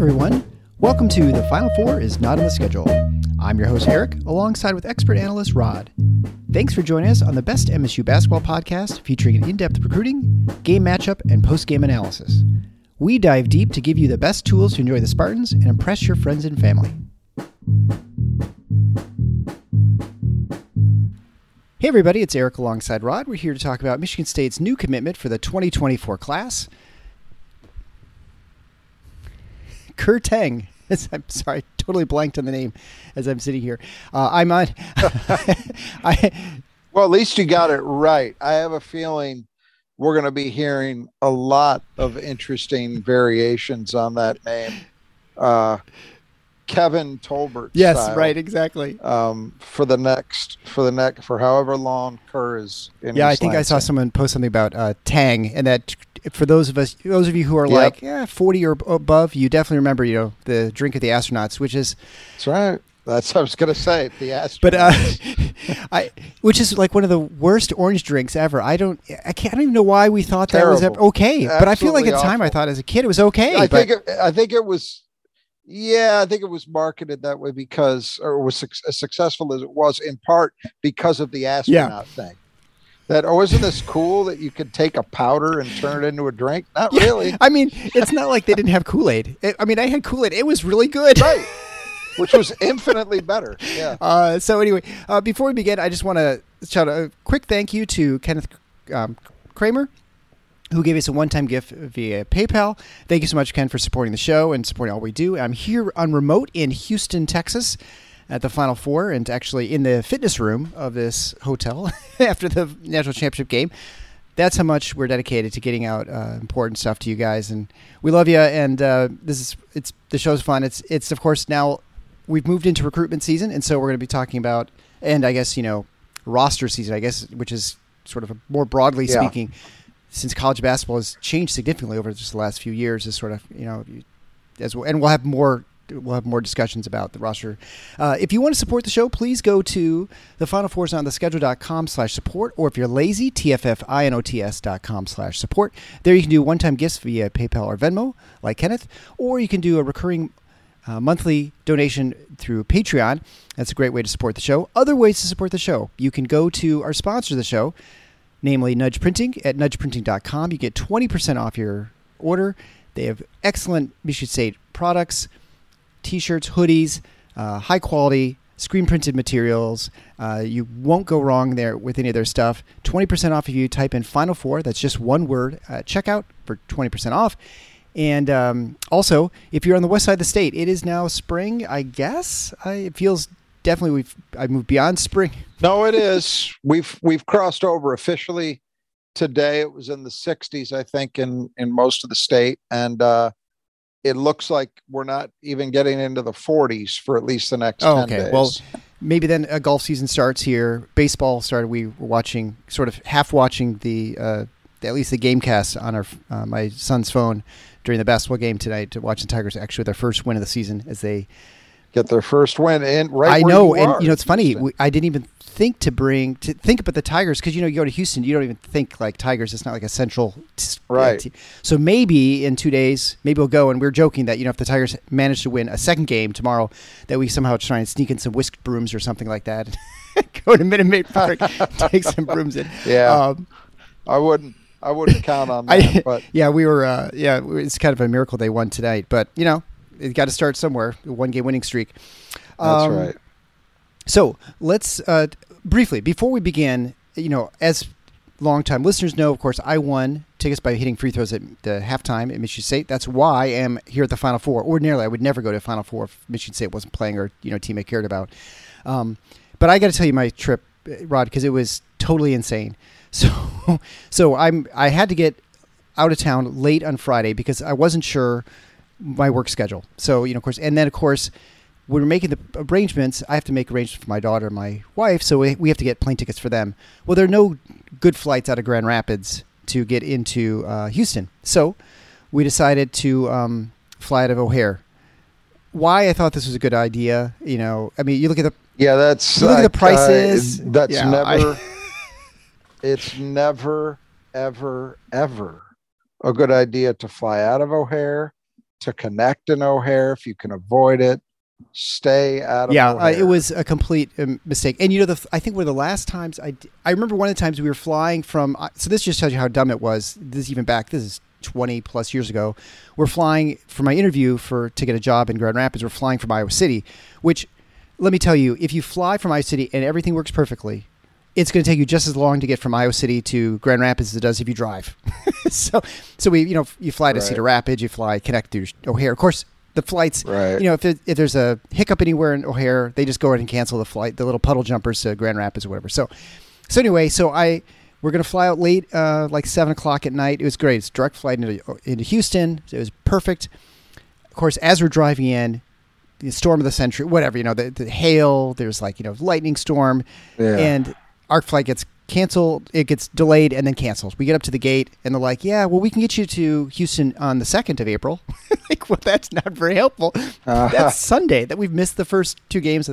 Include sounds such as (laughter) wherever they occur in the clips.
Everyone, welcome to The Final Four is Not on the Schedule. I'm your host Eric, alongside with expert analyst Rod. Thanks for joining us on the best MSU basketball podcast featuring in depth recruiting, game matchup, and post game analysis. We dive deep to give you the best tools to enjoy the Spartans and impress your friends and family. Hey everybody, it's Eric alongside Rod. We're here to talk about Michigan State's new commitment for the 2024 class. Kur Teng. (laughs) I'm sorry, totally blanked on the name as I'm sitting here. Uh, I'm on. (laughs) I, well, at least you got it right. I have a feeling we're going to be hearing a lot of interesting variations on that name. Uh, Kevin Tolbert. Yes, style, right, exactly. Um, for the next, for the next, for however long Kur is. yeah, I think I saw someone post something about uh, Tang, and that for those of us, those of you who are yep. like yeah, forty or above, you definitely remember, you know, the drink of the astronauts, which is. That's right. That's what I was gonna say. The astronauts. But uh, (laughs) I, which is like one of the worst orange drinks ever. I don't, I can't I don't even know why we thought Terrible. that was okay. Absolutely but I feel like at the time. I thought as a kid it was okay. I but, think it, I think it was. Yeah, I think it was marketed that way because, or was su- as successful as it was in part because of the astronaut thing. That oh, isn't this cool that you could take a powder and turn it into a drink? Not Yeah, really, I mean, it's not like they didn't have Kool Aid. I mean, I had Kool Aid. It was really good. right? (laughs) Which was infinitely better. Yeah. Uh, so anyway, uh, before we begin, I just want to shout out a quick thank you to Kenneth um, Kramer, who gave us a one-time gift via PayPal. Thank you so much, Ken, for supporting the show and supporting all we do. I'm here on remote in Houston, Texas, at the Final Four, and actually in the fitness room of this hotel (laughs) after the national championship game. That's how much we're dedicated to getting out uh, important stuff to you guys, and we love you. And uh, this is it's the show's fun. It's it's of course now we've moved into recruitment season, and so we're going to be talking about, and I guess you know, roster season. I guess which is sort of more broadly Yeah. speaking, since college basketball has changed significantly over just the last few years, is sort of you know, as well, and we'll have more. We'll have more discussions about the roster. Uh, if you want to support the show, please go to the Final Fours on the schedule.com slash support, or if you're lazy, tffinots.com slash support. There you can do one time gifts via PayPal or Venmo, like Kenneth, or you can do a recurring uh, monthly donation through Patreon. That's a great way to support the show. Other ways to support the show, you can go to our sponsor of the show, namely Nudge Printing at nudgeprinting.com. You get 20% off your order. They have excellent Michigan State products, t-shirts, hoodies, uh, high quality screen printed materials. Uh, you won't go wrong there with any of their stuff. 20% off if you type in Final Four. That's just one word at checkout for 20% off. And um, also, if you're on the west side of the state, it is now spring. I guess I, it feels definitely we've I moved beyond spring. (laughs) No, it is. We've we've crossed over officially today. It was in the 60s, I think, in in most of the state, and uh, it looks like we're not even getting into the 40s for at least the next Oh, 10 okay. days. Well, maybe then a golf season starts here. Baseball started. We were watching, sort of half watching the uh, at least the game cast on our uh, my son's phone during the basketball game tonight to watch the Tigers actually their first win of the season as they. Get their first win and right. I know, you and are. you know it's funny. We, I didn't even think to bring to think about the Tigers because you know you go to Houston, you don't even think like Tigers. It's not like a central t- Right. team. So maybe in two days, maybe we'll go. And we are joking that you know if the Tigers manage to win a second game tomorrow, that we somehow try and sneak in some whisked brooms or something like that. (laughs) go to Minute Maid Park, (laughs) take some brooms in. Yeah. Um, I wouldn't. I wouldn't count on (laughs) that. I, but yeah, we were. Uh, yeah, it's kind of a miracle they won tonight, but you know, it got to start somewhere. One game winning streak. that's Um, right. So let's uh, briefly before we begin. You know, as longtime listeners know, of course, I won tickets by hitting free throws at the halftime at Michigan State. That's why I am here at the Final Four. Ordinarily, I would never go to Final Four if Michigan State wasn't playing or you know team I cared about. Um, But I got to tell you my trip, Rod, because it was totally insane. (laughs) So, so I'm I had to get out of town late on Friday because I wasn't sure my work schedule. So you know, of course, and then of course, when we're making the arrangements, I have to make arrangements for my daughter and my wife. So we, we have to get plane tickets for them. Well, there are no good flights out of Grand Rapids to get into uh, Houston. So we decided to um, fly out of O'Hare. Why I thought this was a good idea, you know, I mean, you look at the yeah, that's you look at the prices. Uh, that's yeah, never. I- (laughs) it's never, ever, ever a good idea to fly out of O'Hare, to connect in O'Hare if you can avoid it. Stay out of yeah, uh, it was a complete um, mistake. And you know, the I think one of the last times I d- I remember one of the times we were flying from. Uh, so this just tells you how dumb it was. This is even back. This is twenty plus years ago. We're flying for my interview for to get a job in Grand Rapids. We're flying from Iowa City, which let me tell you, if you fly from Iowa City and everything works perfectly, it's going to take you just as long to get from Iowa City to Grand Rapids as it does if you drive. (laughs) so, so we, you know, you fly to Right. Cedar Rapids, you fly connect through O'Hare. Of course, the flights, Right. you know, if, it, if there's a hiccup anywhere in O'Hare, they just go ahead and cancel the flight, the little puddle jumpers to Grand Rapids or whatever. So, so anyway, so I we're gonna fly out late, uh, like seven o'clock at night. It was great. It's direct flight into into Houston. It was perfect. Of course, as we're driving in, the storm of the century, whatever you know, the, the hail. There's like you know lightning storm, Yeah. and our flight gets canceled. It gets delayed and then cancels. We get up to the gate and they're like, "Yeah, well, we can get you to Houston on the second of April." (laughs) like, well, that's not very helpful. Uh-huh. That's Sunday that we've missed the first two games.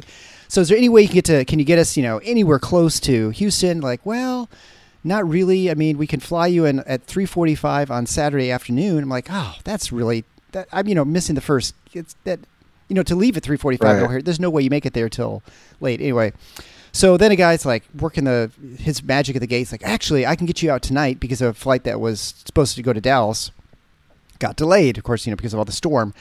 So, is there any way you can get to? Can you get us, you know, anywhere close to Houston? Like, well, not really. I mean, we can fly you in at three forty-five on Saturday afternoon. I'm like, oh, that's really that. I'm, you know, missing the first. It's that, you know, to leave at three forty-five. Right. There's no way you make it there till late. Anyway, so then a guy's like working the his magic at the gates. Like, actually, I can get you out tonight because of a flight that was supposed to go to Dallas got delayed, of course, you know, because of all the storm.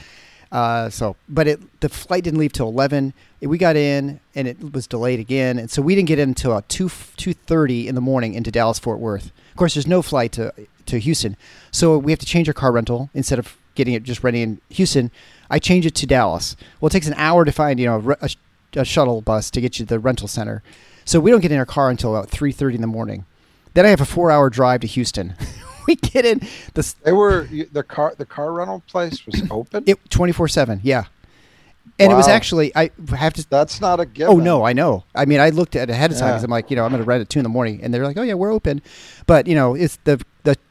Uh, so, but it the flight didn't leave till eleven. We got in, and it was delayed again, and so we didn't get in until about two two thirty in the morning into Dallas Fort Worth. Of course, there's no flight to to Houston, so we have to change our car rental instead of getting it just renting in Houston. I change it to Dallas. Well, it takes an hour to find you know a, a, shuttle bus to get you to the rental center, so we don't get in our car until about three thirty in the morning. Then I have a four hour drive to Houston. (laughs) we get in the They were the car. The car rental place was (clears throat) open. It twenty four seven, yeah. And it was actually I have to. That's not a given. Oh no, I know. I mean, I looked at it ahead of time Yeah. because I'm like, you know, I'm going to rent at two in the morning, and they're like, oh yeah, we're open, but you know, it's the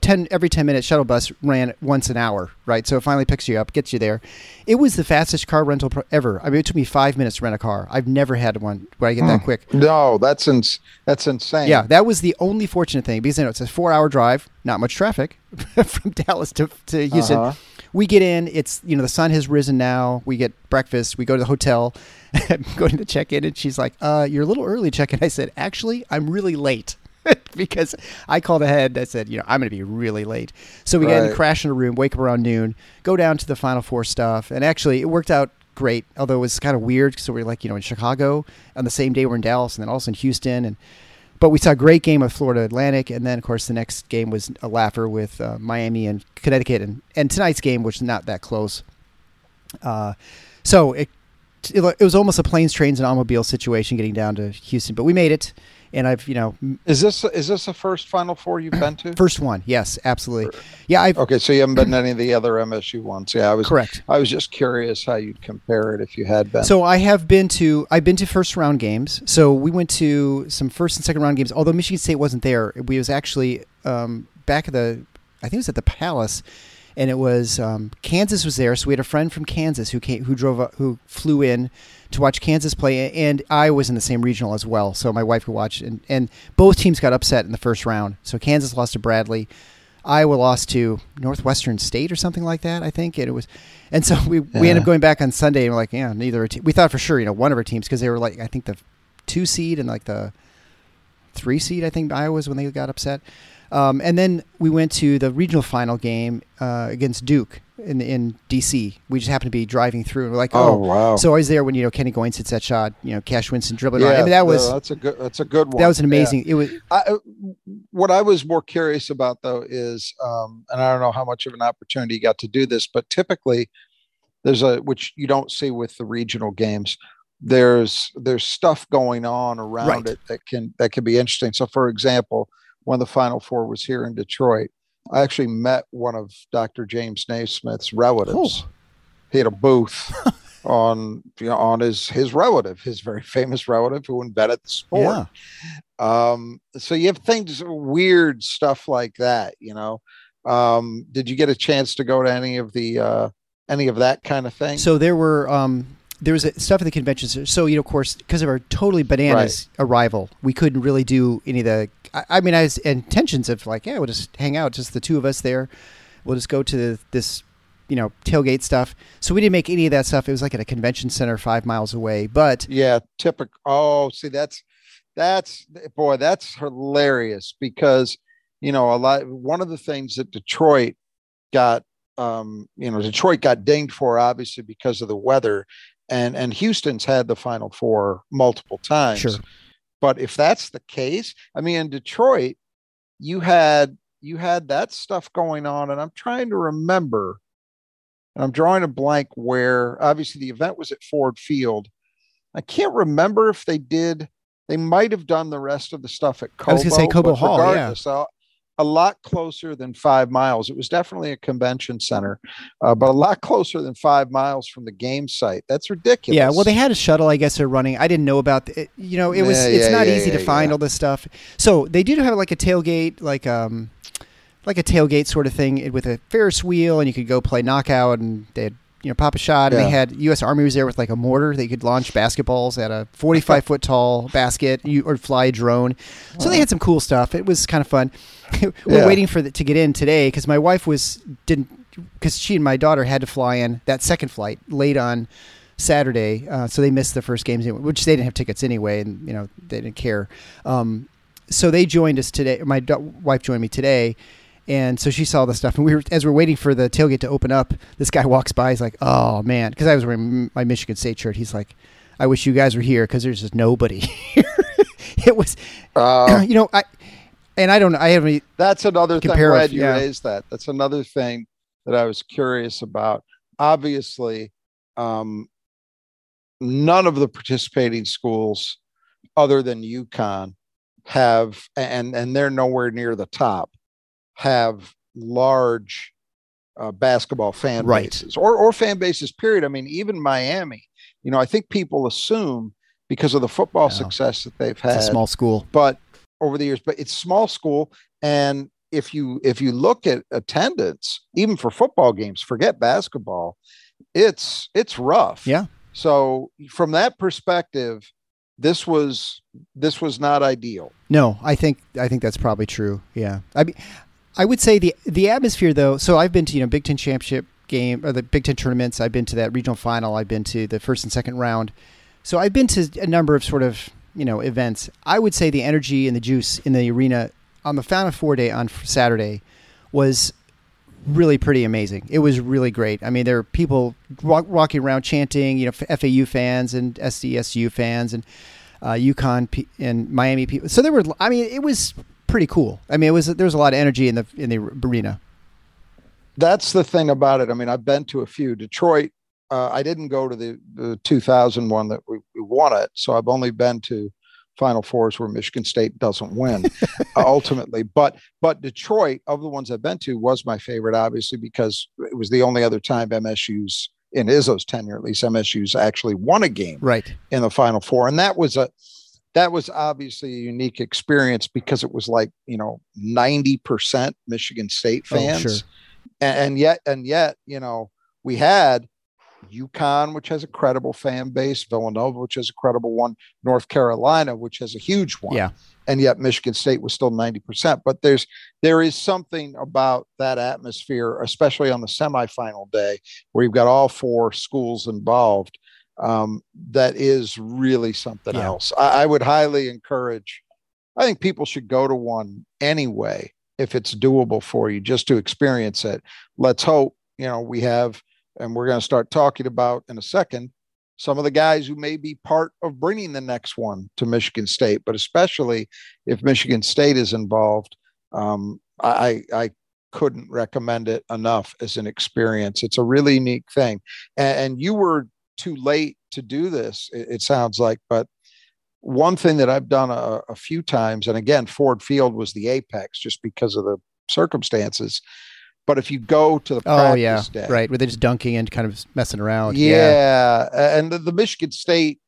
ten every ten minute shuttle bus ran once an hour, right? So it finally picks you up, gets you there. It was the fastest car rental pro- ever. I mean, it took me five minutes to rent a car. I've never had one where I get that quick. No, that's ins- that's insane. Yeah, that was the only fortunate thing because you know it's a four hour drive, not much traffic (laughs) from Dallas to, to Houston. Uh-huh. We get in, it's you know the sun has risen now. We get breakfast. We go to the hotel. (laughs) I'm going to check in, and she's like, "Uh, you're a little early to check in." I said, "Actually, I'm really late." (laughs) because I called ahead. I said, you know, I'm going to be really late. So we get in, Right. crash in a room, wake up around noon, go down to the Final Four stuff, and actually it worked out great. Although it was kind of weird, so we are like, you know, in Chicago on the same day we're in Dallas, and then also in Houston, and but we saw a great game of Florida Atlantic, and then of course the next game was a laugher with uh, Miami and Connecticut, and and tonight's game was not that close. Uh, so it, it it was almost a planes, trains, and automobile situation getting down to Houston, but we made it, and I've you know Is this is this the first Final Four you've been to? (clears throat) first one, yes, absolutely, yeah, I've Okay, so you haven't been to any of the other MSU ones. Yeah, I was correct. I was just curious how you'd compare it if you had been. So I have been to I've been to first round games. So we went to some first and second round games. Although Michigan State wasn't there, we was actually um, back at the I think it was at the Palace, and it was um, Kansas was there. So we had a friend from Kansas who came who drove up, who flew in to watch Kansas play, and I was in the same regional as well. So my wife could watch, and and both teams got upset in the first round. So Kansas lost to Bradley. Iowa lost to Northwestern State or something like that, I think. And it was, and so we, we ended up going back on Sunday and we're like, yeah, neither our team. We thought for sure, you know, one of our teams because they were like, I think the two seed and like the three seed. I think Iowa was when they got upset. Um, and then we went to the regional final game uh, against Duke in in DC. We just happened to be driving through and we're like, oh oh. wow, So I was there when you know Kenny Goins hits that shot. You know, Cassius Winston dribbling on. yeah, I mean, that was that's a good that's a good one. that was an Yeah. amazing. It was I, uh, what I was more curious about though is, um, and I don't know how much of an opportunity you got to do this, but typically there's a which you don't see with the regional games. there's there's stuff going on around Right. it that can that can be interesting. So, for example, when the Final Four was here in Detroit, I actually met one of Dr. James Naismith's relatives. Oh. He had a booth (laughs) on you know on his his relative, his very famous relative who invented the sport. Um, so you have things weird stuff like that, you know. Um, did you get a chance to go to any of the uh any of that kind of thing? So there were um, there was a, stuff at the convention center. So you know, of course, because of our totally bananas arrival, we couldn't really do any of the. I, I mean, I was intentions of like, yeah, we'll just hang out, just the two of us there. We'll just go to the, this, you know, tailgate stuff. So we didn't make any of that stuff. It was like at a convention center five miles away. But Yeah, typical. Oh, see, that's that's boy, that's hilarious because you know a lot. One of the things that Detroit got, um, you know, Detroit got dinged for obviously because of the weather, and and Houston's had the Final Four multiple times. Sure. But if that's the case, I mean, in Detroit, you had you had that stuff going on, and I'm trying to remember, and I'm drawing a blank where obviously the event was at Ford Field. I can't remember if they did. They might have done the rest of the stuff at Cobo. I was gonna say Cobo Hall, yeah. uh, A lot closer than five miles. It was definitely a convention center, uh, but a lot closer than five miles from the game site. That's ridiculous. Yeah, well, they had a shuttle. I guess they're running. I didn't know about it. You know, it was. Yeah, it's yeah, not yeah, easy to find all this stuff. So they did have like a tailgate, like um, like a tailgate sort of thing with a Ferris wheel, and you could go play knockout, and they had you know pop a shot. And Yeah. they had U.S. Army was there with like a mortar. They could launch basketballs at a 45 (laughs) foot tall basket, you, or fly a drone. So they had some cool stuff. It was kind of fun. (laughs) We're Yeah. waiting for the, to get in today because my wife was didn't because she and my daughter had to fly in that second flight late on Saturday, uh, so they missed the first games, which they didn't have tickets anyway, and you know they didn't care. Um, so they joined us today. My da- wife joined me today, and so she saw the stuff. And we were as we're waiting for the tailgate to open up. This guy walks by. He's like, "Oh man," because I was wearing my Michigan State shirt. He's like, "I wish you guys were here because there's just nobody (laughs) here." it was, Uh, (clears throat) you know, I and I don't. Know, I haven't. That's another thing. Glad you yeah. raised that. That's another thing that I was curious about. Obviously, um, none of the participating schools, other than UConn, have and and they're nowhere near the top, have large uh, basketball fan Right. bases or or fan bases. Period. I mean, even Miami. You know, I think people assume because of the football Yeah. success that they've It's had a small school. but over the years but it's small school and if you if you look at attendance even for football games forget basketball it's it's rough Yeah. so from that perspective this was this was not ideal No, I think I think that's probably true. Yeah, I mean, I would say the the atmosphere though. So I've been to you know Big Ten championship game or the Big Ten tournaments. I've been to that regional final. I've been to the first and second round. So I've been to a number of sort of you know events. I would say the energy and the juice in the arena on the Final Four day on Saturday was really pretty amazing. It was really great. I mean, there were people walk, walking around chanting, you know, FAU fans and SDSU fans and uh, UConn pe- and Miami people. So there were, I mean, it was pretty cool. I mean, it was there was a lot of energy in the in the arena. that's the thing about it i mean i've been to a few detroit uh, i didn't go to the, the 2000 one that we, we won it so i've only been to final fours where michigan state doesn't win (laughs) ultimately but but detroit of the ones i've been to was my favorite obviously because it was the only other time msu's in izzo's tenure at least msu's actually won a game Right. in the final four and that was a that was obviously a unique experience because it was like you know 90% michigan state Oh, fans sure. and, and yet and yet you know we had UConn, which has a credible fan base, Villanova, which has a credible one, North Carolina, which has a huge one, Yeah. and yet Michigan State was still ninety percent. But there's there is something about that atmosphere, especially on the semifinal day, where you've got all four schools involved, um, that is really something Yeah. else. I, I would highly encourage. I think people should go to one anyway if it's doable for you, just to experience it. Let's hope you know we have, and we're going to start talking about in a second some of the guys who may be part of bringing the next one to Michigan State, but especially if Michigan State is involved. Um, I, I couldn't recommend it enough as an experience. It's a really unique thing. And, and you were too late to do this. It, it sounds like, but one thing that I've done a, a, few times, and again, Ford Field was the apex just because of the circumstances. But if you go to the oh yeah day, right where they're just dunking and kind of messing around, yeah, yeah. and the, the Michigan State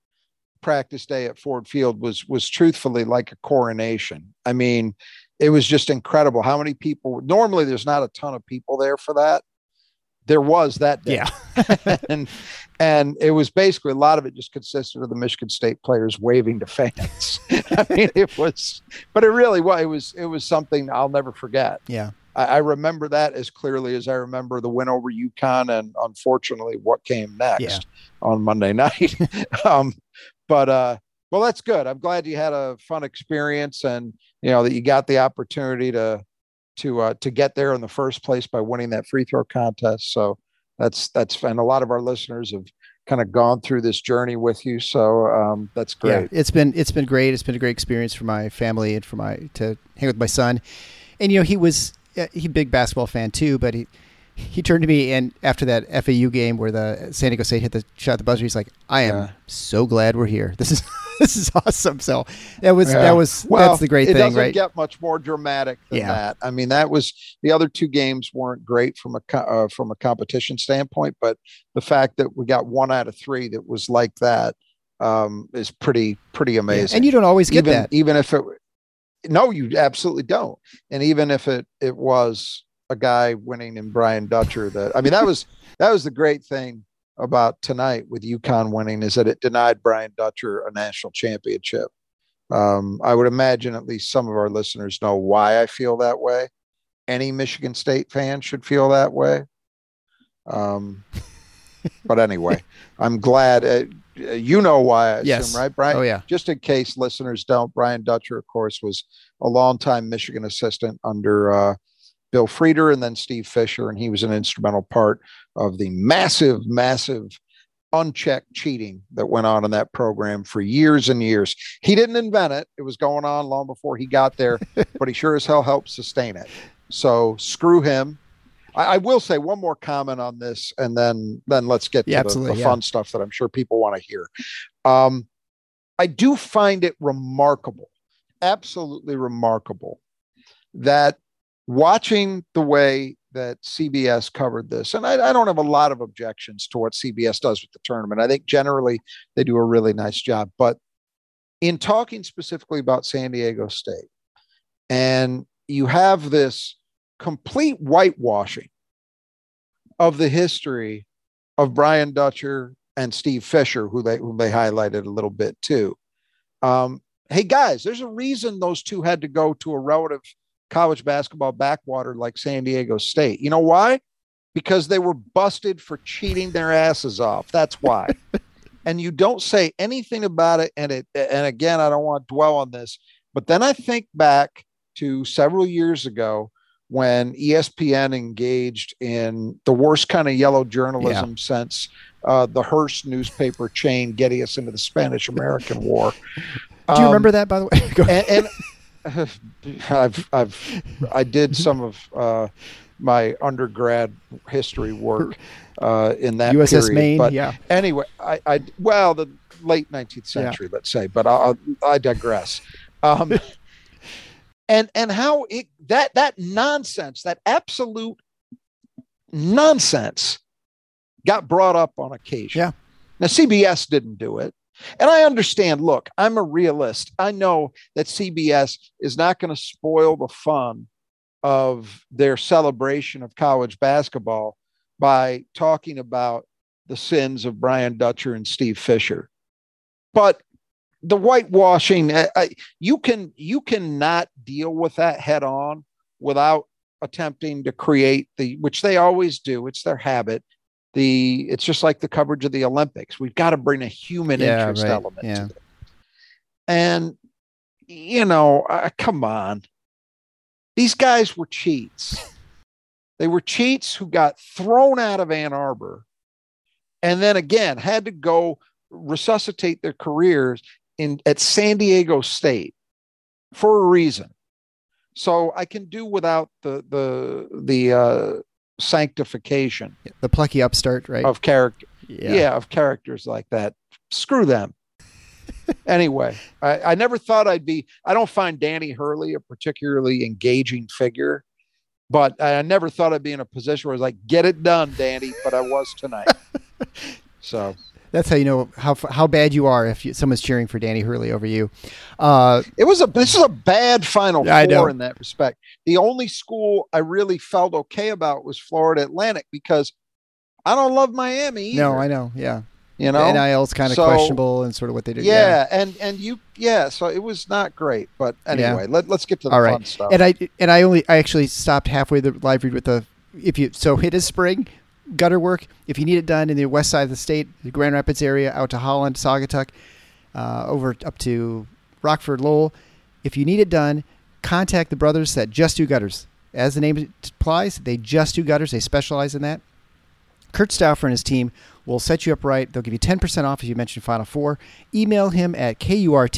practice day at Ford Field was was truthfully like a coronation. I mean, it was just incredible how many people. Normally, there's not a ton of people there for that. There was that day, yeah, (laughs) (laughs) and and it was basically a lot of it just consisted of the Michigan State players waving to fans. (laughs) I mean, it was, but it really was. It was it was something I'll never forget. Yeah. I, I remember that as clearly as I remember the win over UConn and unfortunately what came next yeah. on Monday night. um, but uh, well, that's good. I'm glad you had a fun experience and you know that you got the opportunity to to uh, to get there in the first place by winning that free throw contest. So that's that's and a lot of our listeners have kind of gone through this journey with you. So um, that's great. Yeah, it's been it's been great. It's been a great experience for my family and for my to hang with my son. And you know he was he big basketball fan too, but he he turned to me and after that FAU game where the San Diego State hit the shot at the buzzer, he's like, "I am yeah. so glad we're here. This is (laughs) this is awesome." So that was yeah. that was well, that's the great thing. it thing, doesn't right? Get much more dramatic than yeah. that. I mean, that was the other two games weren't great from a uh, from a competition standpoint, but the fact that we got one out of three that was like that um, is pretty pretty amazing. And you don't always get even, that, even if it. No, you absolutely don't. And even if it it was a guy winning in Brian Dutcher that I mean that was that was the great thing about tonight with UConn winning is that it denied Brian Dutcher a national championship. Um, I would imagine at least some of our listeners know why I feel that way. Any Michigan State fan should feel that way. Um, but anyway, (laughs) I'm glad. Uh, you know why, I yes. assume, right, Brian? Oh, yeah. Just in case listeners don't, Brian Dutcher, of course, was a longtime Michigan assistant under uh, Bill Frieder and then Steve Fisher, and he was an instrumental part of the massive, massive unchecked cheating that went on in that program for years and years. He didn't invent it; it was going on long before he got there, (laughs) but he sure as hell helped sustain it. So screw him. I, I will say one more comment on this, and then then let's get to yeah, the, the yeah. fun stuff that I'm sure people want to hear. Um, I do find it remarkable, absolutely remarkable, that watching the way that CBS covered this, and I, I, don't have a lot of objections to what CBS does with the tournament. I think generally they do a really nice job. But in talking specifically about San Diego State, and you have this complete whitewashing of the history of Brian Dutcher and Steve Fisher, who they who they highlighted a little bit too. Um, hey guys, there's a reason those two had to go to a relative college basketball backwater like San Diego State. You know why? Because they were busted for cheating their asses off. That's why. (laughs) and you don't say anything about it. And it and again, I don't want to dwell on this, but then I think back to several years ago when ESPN engaged in the worst kind of yellow journalism yeah. since uh, the Hearst newspaper chain getting us into the Spanish American War. Do you um, remember that, by the way? (laughs) and, and I've I've I did some of uh, my undergrad history work uh, in that USS period. Maine. But yeah. Anyway, I, I well the late 19th century, yeah. let's say, but I, I digress. Um, (laughs) and and how it that that nonsense, that absolute nonsense, got brought up on occasion. Yeah. Now CBS didn't do it. And I understand, look, I'm a realist. I know that CBS is not going to spoil the fun of their celebration of college basketball by talking about the sins of Brian Dutcher and Steve Fisher. But the whitewashing, I, I, you can you cannot deal with that head on without attempting to create the which they always do. It's their habit the it's just like the coverage of the Olympics. We've got to bring a human yeah, interest right. element yeah. to it. And you know, uh, come on. These guys were cheats. They were cheats who got thrown out of Ann Arbor and then again had to go resuscitate their careers in at San Diego State for a reason. So I can do without the the the uh, sanctification the plucky upstart right of character yeah, yeah of characters like that. Screw them. (laughs) anyway, I, I never thought I'd be. I don't find Danny Hurley a particularly engaging figure, but I never thought I'd be in a position where I was like, "Get it done, Danny." But I was tonight. (laughs) so that's how you know how how bad you are if you, someone's cheering for Danny Hurley over you. Uh, it was a this is a bad Final Four in that respect. The only school I really felt okay about was Florida Atlantic because I don't love Miami. Either. No, I know. Yeah, you know, NIL's kind of so, questionable and sort of what they do. Yeah, yeah, and and you yeah, so it was not great. But anyway, yeah. let, let's get to the All right. fun stuff. And I and I only I actually stopped halfway the live read with the if you so it is spring gutter work, if you need it done in the west side of the state, the Grand Rapids area, out to Holland, Saugatuck, uh, over up to Rockford, Lowell, if you need it done, contact the brothers that just do gutters. As the name implies, they just do gutters. They specialize in that. Kurt Stauffer and his team will set you up right. They'll give you 10% off if you mention Final Four. Email him at kurt.stauffer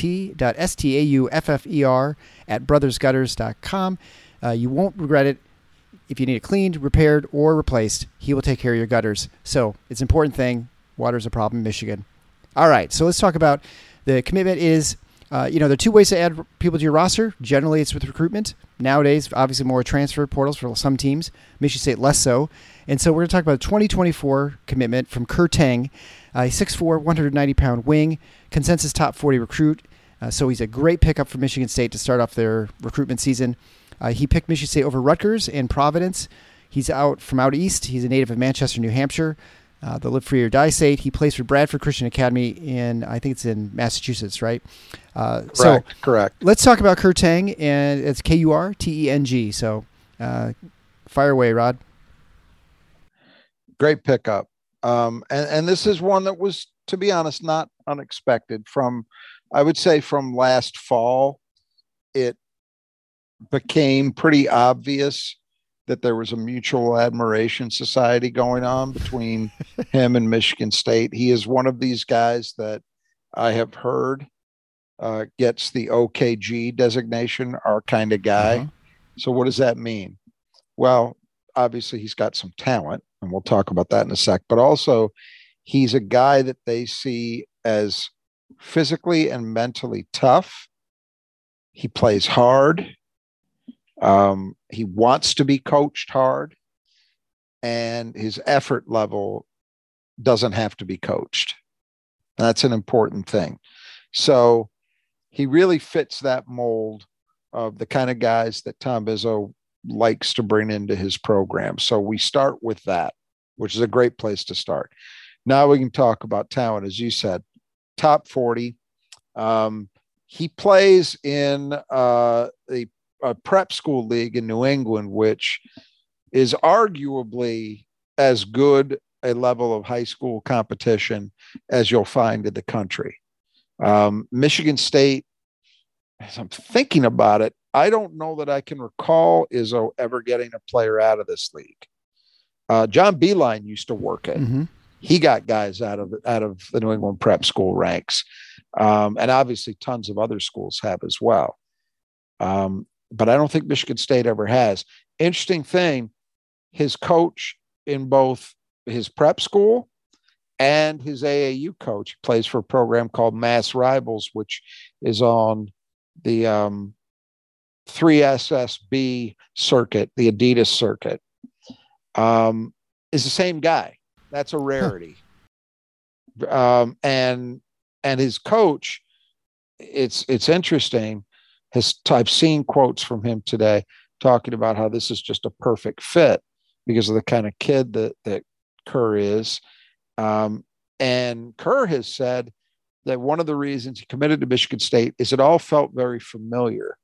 at brothersgutters.com. Uh, you won't regret it. If you need it cleaned, repaired, or replaced, he will take care of your gutters. So it's an important thing. Water is a problem in Michigan. All right, so let's talk about the commitment is, uh, you know, there are two ways to add people to your roster. Generally, it's with recruitment. Nowadays, obviously, more transfer portals for some teams. Michigan State less so. And so we're going to talk about a 2024 commitment from Kur Teng, a 6'4", 190 pound wing, consensus top 40 recruit. Uh, so he's a great pickup for Michigan State to start off their recruitment season. Uh, he picked Michigan State over Rutgers and Providence. He's out from out east. He's a native of Manchester, New Hampshire. Uh, the Live Free or Die State. He plays for Bradford Christian Academy in, I think it's in Massachusetts, right? Uh, correct. So correct. Let's talk about Kur Teng, and it's K U R T E N G. So, uh, fire away, Rod. Great pickup, um, and and this is one that was, to be honest, not unexpected. From, I would say, from last fall, it became pretty obvious that there was a mutual admiration society going on between (laughs) him and Michigan State. He is one of these guys that I have heard uh, gets the OKG designation, our kind of guy. Uh-huh. So, what does that mean? Well, obviously, he's got some talent, and we'll talk about that in a sec, but also he's a guy that they see as physically and mentally tough. He plays hard. Um, he wants to be coached hard, and his effort level doesn't have to be coached. That's an important thing. So he really fits that mold of the kind of guys that Tom Izzo likes to bring into his program. So we start with that, which is a great place to start. Now we can talk about talent, as you said, top 40. Um, he plays in uh, the a prep school league in New England, which is arguably as good a level of high school competition as you'll find in the country. Um, Michigan State, as I'm thinking about it, I don't know that I can recall Izzo ever getting a player out of this league. Uh, John Beilein used to work it. Mm-hmm. He got guys out of out of the New England prep school ranks, um, and obviously tons of other schools have as well. Um, but I don't think Michigan State ever has. Interesting thing, his coach in both his prep school and his AAU coach plays for a program called Mass Rivals, which is on the um, 3SSB circuit, the Adidas circuit. Um, is the same guy. That's a rarity. um, and and his coach, it's it's interesting has I've seen quotes from him today talking about how this is just a perfect fit because of the kind of kid that that Kur is. Um, and Kur has said that one of the reasons he committed to Michigan State is it all felt very familiar,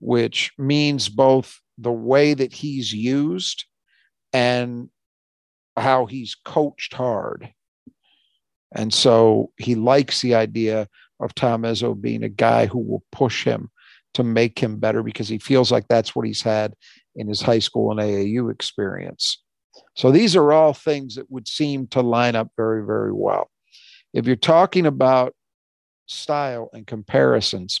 which means both the way that he's used and how he's coached hard. And so he likes the idea of Tom Izzo being a guy who will push him to make him better because he feels like that's what he's had in his high school and AAU experience. So these are all things that would seem to line up very, very well. If you're talking about style and comparisons,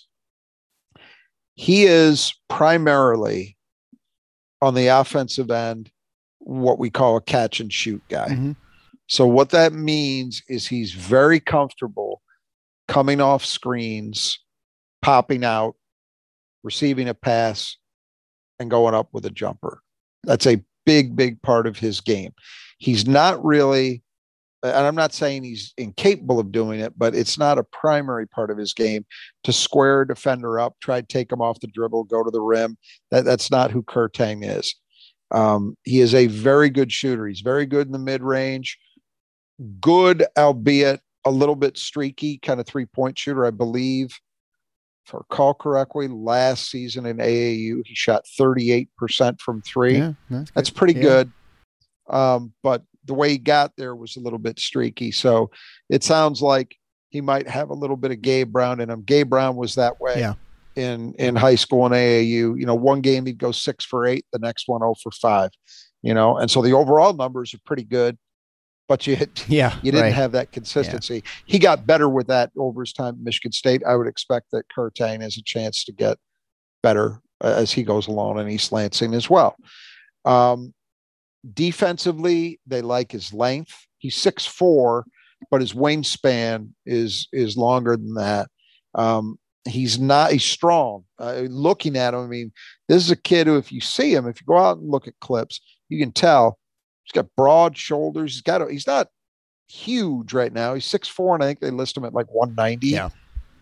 he is primarily on the offensive end what we call a catch and shoot guy. Mm-hmm. So what that means is he's very comfortable coming off screens, popping out, receiving a pass, and going up with a jumper. That's a big, big part of his game. He's not really, and I'm not saying he's incapable of doing it, but it's not a primary part of his game to square a defender up, try to take him off the dribble, go to the rim. That, that's not who Kur Teng is. Um, he is a very good shooter. He's very good in the mid range, good, albeit a little bit streaky, kind of three point shooter, I believe. If I recall correctly, last season in AAU, he shot 38% from three. Yeah, that's, that's, pretty yeah. good. Um, but the way he got there was a little bit streaky. So it sounds like he might have a little bit of Gabe Brown in him. Gabe Brown was that way. Yeah in in high school and AAU. You know, one game he'd go six for eight, the next one oh for five. You know, and so the overall numbers are pretty good, but you yeah (laughs) you didn't right. have that consistency. Yeah. He got better with that over his time at Michigan State. I would expect that Kur Teng has a chance to get better as he goes along in East Lansing as well. Um, defensively, they like his length. He's six four, but his wingspan is is longer than that. Um, he's not he's strong uh, looking at him i mean this is a kid who if you see him if you go out and look at clips you can tell he's got broad shoulders he's got a, he's not huge right now he's six four and i think they list him at like 190 yeah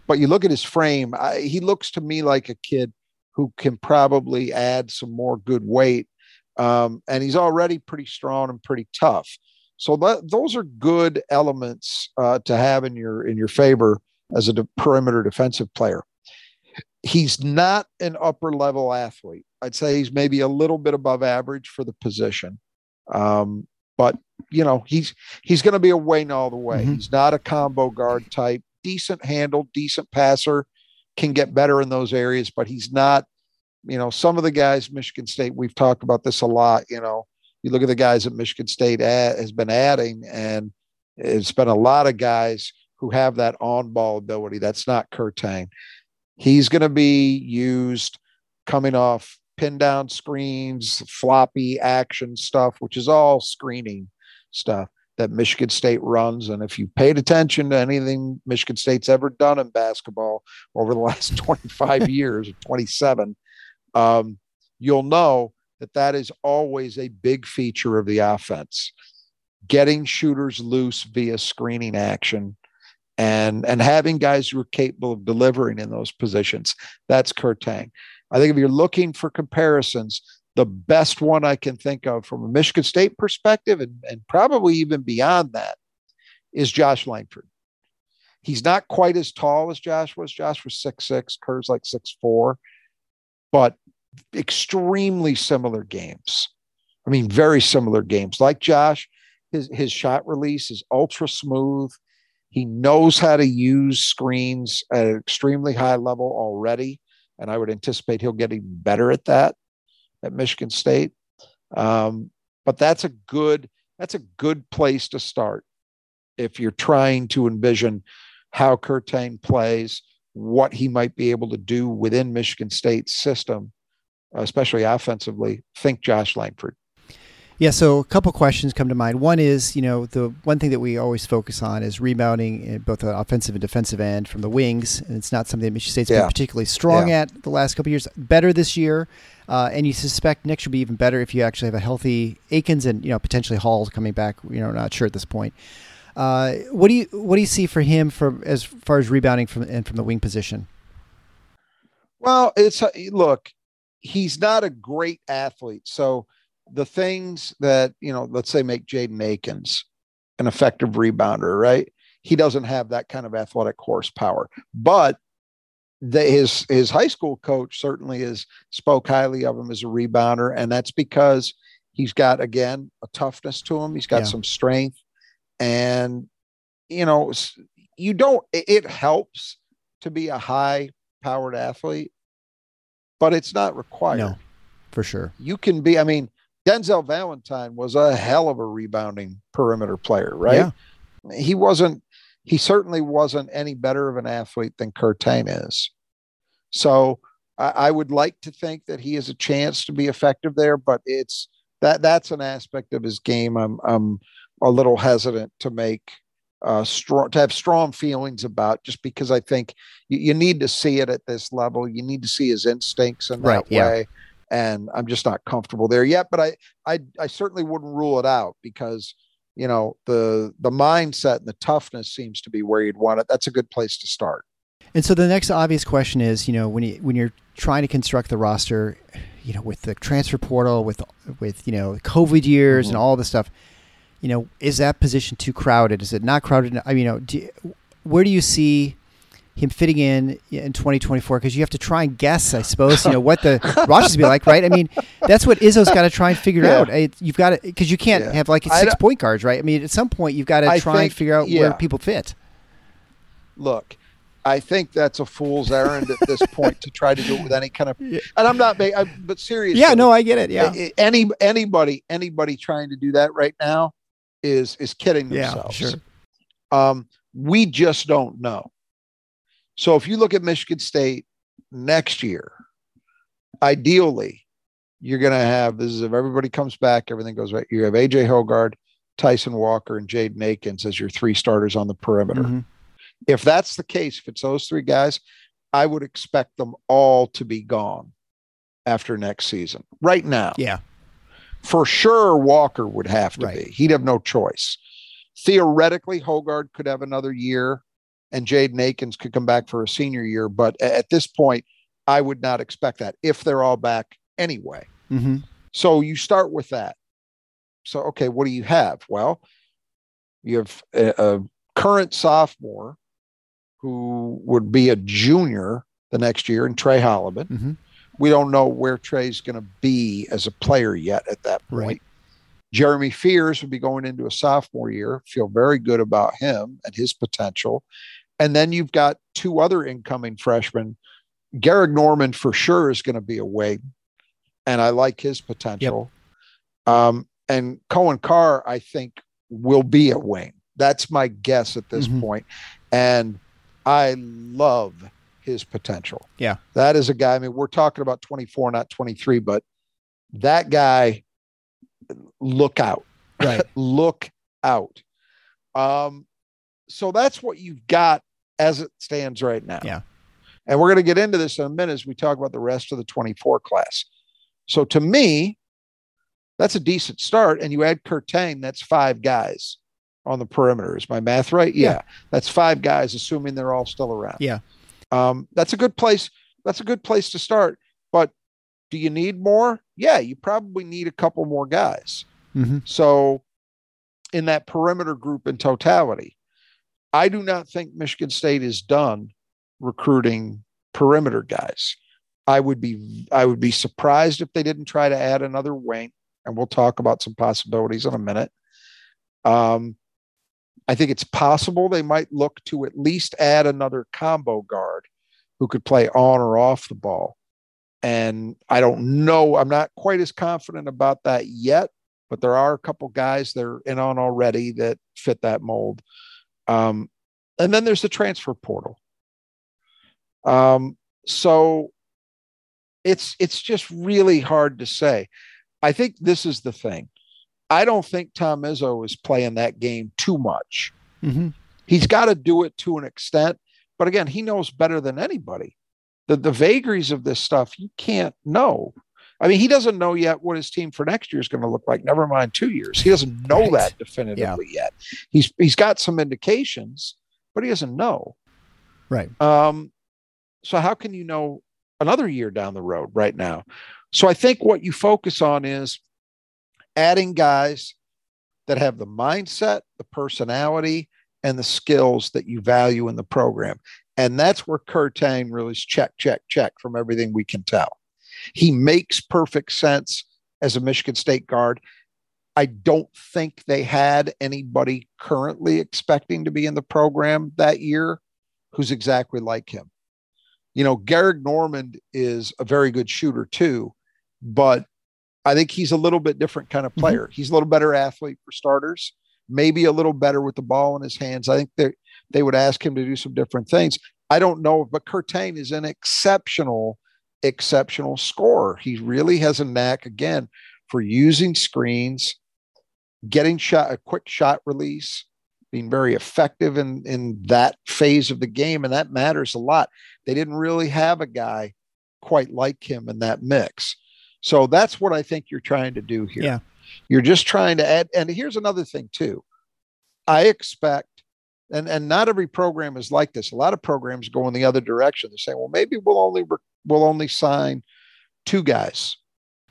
but you look at his frame I, he looks to me like a kid who can probably add some more good weight um, and he's already pretty strong and pretty tough so that, those are good elements uh, to have in your in your favor as a de- perimeter defensive player. He's not an upper level athlete. I'd say he's maybe a little bit above average for the position. Um, but you know, he's he's going to be a wing all the way. Mm-hmm. He's not a combo guard type. Decent handle, decent passer, can get better in those areas, but he's not. You know, some of the guys Michigan State. We've talked about this a lot. You know, you look at the guys that Michigan State add, has been adding, and it's been a lot of guys who have that on ball ability. That's not Kur Teng. He's going to be used coming off pin down screens, floppy action stuff, which is all screening stuff that Michigan State runs. And if you paid attention to anything Michigan State's ever done in basketball over the last (laughs) 25 (laughs) years 27, um, you'll know that that is always a big feature of the offense. Getting shooters loose via screening action and and having guys who are capable of delivering in those positions. That's Kur Teng. I think if you're looking for comparisons, the best one I can think of from a Michigan State perspective, and, and probably even beyond that, is Josh Langford. He's not quite as tall as Josh was. Josh was six six, Kur's like six four, but extremely similar games. I mean, very similar games. Like Josh, his his shot release is ultra smooth. He knows how to use screens at an extremely high level already. And I would anticipate he'll get even better at that at Michigan State. Um, but that's a good that's a good place to start if you're trying to envision how Kur Teng plays, what he might be able to do within Michigan State's system, especially offensively. Think Josh Langford. Yeah, so a couple questions come to mind. One is, you know, the one thing that we always focus on is rebounding in both the offensive and defensive end from the wings, and it's not something that Michigan State's yeah. been particularly strong yeah. at the last couple years. Better this year, uh, and you suspect next will be even better if you actually have a healthy Akins and you know potentially Hall coming back. You know, not sure at this point. Uh, what do you what do you see for him from as far as rebounding from and from the wing position? Well, it's look, he's not a great athlete, so the things that you know let's say make jaden akins an effective rebounder right? He doesn't have that kind of athletic horsepower but the, his his high school coach certainly is spoke highly of him as a rebounder and that's because he's got again a toughness to him. He's got yeah. some strength and you know you don't it helps to be a high powered athlete but it's not required. No for sure. You can be i mean Denzel Valentine was a hell of a rebounding perimeter player, right? Yeah. He wasn't, he certainly wasn't any better of an athlete than Kur Teng is. So I, I, would like to think that he has a chance to be effective there, but it's that that's an aspect of his game I'm I'm a little hesitant to make uh, strong to have strong feelings about just because I think you, you, need to see it at this level. You need to see his instincts in that right, way. Yeah. And I'm just not comfortable there yet, but I, I I certainly wouldn't rule it out because you know the the mindset and the toughness seems to be where you'd want it. That's a good place to start. And so the next obvious question is, you know, when you when you're trying to construct the roster, you know, with the transfer portal, with with you know COVID years mm-hmm. and all this stuff, you know, is that position too crowded? Is it not crowded? I mean, you know, do, where do you see him fitting in in 2024? Because you have to try and guess, I suppose, you know, what the (laughs) rosters be like, right? I mean, that's what Izzo's got to try and figure yeah. out. You've got to because you can't yeah. have like six point guards, right? I mean, at some point you've got to try think, and figure out yeah. where people fit. Look, I think that's a fool's errand at this point to try to do it with any kind of. (laughs) And I'm not, I, but seriously. Yeah, no, I get it. Yeah. Any anybody anybody trying to do that right now is is kidding themselves. Yeah, sure. Um, we just don't know. So if you look at Michigan State next year, ideally, you're going to have this is if everybody comes back, everything goes right. You have AJ Hoggard, Tyson Walker, and Jaden Akins as your three starters on the perimeter. Mm-hmm. If that's the case, if it's those three guys, I would expect them all to be gone after next season. Right now. Yeah for sure Walker would have to right. be. He'd have no choice. Theoretically, Hoggard could have another year and Jaden Akins could come back for a senior year. But at this point, I would not expect that if they're all back anyway. Mm-hmm. So you start with that. So, okay, what do you have? Well, you have a, a current sophomore who would be a junior the next year, and Tre Holloman. Mm-hmm we don't know where Tre's going to be as a player yet at that point. Right. Jeremy Fears would be going into a sophomore year. Feel very good about him and his potential. And then you've got two other incoming freshmen. Gehrig Normand for sure is going to be a wing, and I like his potential. Yep. Um, and Coen Carr, I think, will be a wing. That's my guess at this mm-hmm. point. And I love his potential. Yeah. That is a guy. I mean, we're talking about 24, not 23, but that guy, look out. Right. (laughs) look out. Um, so that's what you've got as it stands right now. Yeah. And we're going to get into this in a minute as we talk about the rest of the 24 class. So to me, that's a decent start. And you add Kur Teng, that's five guys on the perimeter. Is my math right? Yeah. yeah. That's five guys, assuming they're all still around. Yeah. Um, that's a good place. That's a good place to start. But do you need more? Yeah, you probably need a couple more guys. Mm-hmm. So, in that perimeter group in totality, I do not think Michigan State is done recruiting perimeter guys. I would be I would be surprised if they didn't try to add another wing, and we'll talk about some possibilities in a minute. Um, I think it's possible they might look to at least add another combo guard who could play on or off the ball. And I don't know, I'm not quite as confident about that yet, but there are a couple guys they're in on already that fit that mold. Um, and then there's the transfer portal. Um, so it's it's just really hard to say. I think this is the thing. I don't think Tom Izzo is playing that game too much. Mm-hmm. He's got to do it to an extent, but again, he knows better than anybody. The the vagaries of this stuff you can't know. I mean, he doesn't know yet what his team for next year is going to look like. Never mind two years. He doesn't know right. that definitively yeah. yet. He's he's got some indications, but he doesn't know. Right. Um. So how can you know another year down the road right now? So I think what you focus on is adding guys that have the mindset, the personality, and the skills that you value in the program. And that's where Kur Teng really is check, check, check from everything we can tell. He makes perfect sense as a Michigan State guard. I don't think they had anybody currently expecting to be in the program that year who's exactly like him. You know, Gehrig Normand is a very good shooter too, but I think he's a little bit different kind of mm-hmm. player. Mm-hmm. He's a little better athlete for starters, maybe a little better with the ball in his hands. I think they they would ask him to do some different things. I don't know, but Kur Teng is an exceptional, exceptional scorer. He really has a knack again for using screens getting shot a quick shot release, being very effective in in that phase of the game, and that matters a lot. They didn't really have a guy quite like him in that mix. So that's what I think you're trying to do here. Yeah. You're just trying to add, and here's another thing too. I expect, and and not every program is like this. A lot of programs go in the other direction. They're saying, well, maybe we'll only we'll only sign two guys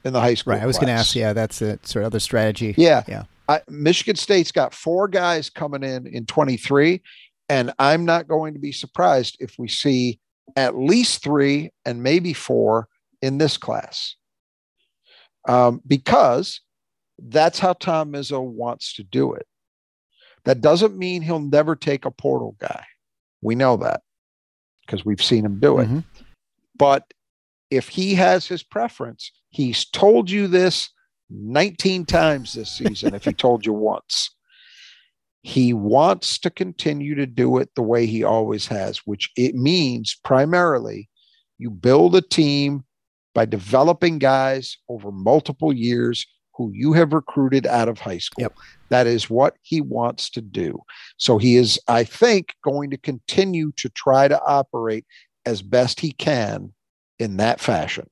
in the high school. Right. I was going to ask. Yeah, that's a sort of other strategy. Yeah. Yeah. I, Michigan State's got four guys coming in in 23, and I'm not going to be surprised if we see at least three and maybe four in this class, um, because that's how Tom Izzo wants to do it. That doesn't mean he'll never take a portal guy. We know that because we've seen him do it. Mm-hmm. But if he has his preference, he's told you this 19 times this season, if he (laughs) told you once. He wants to continue to do it the way he always has, which it means primarily you build a team by developing guys over multiple years who you have recruited out of high school. Yep. That is what he wants to do. So he is, I think, going to continue to try to operate as best he can in that fashion.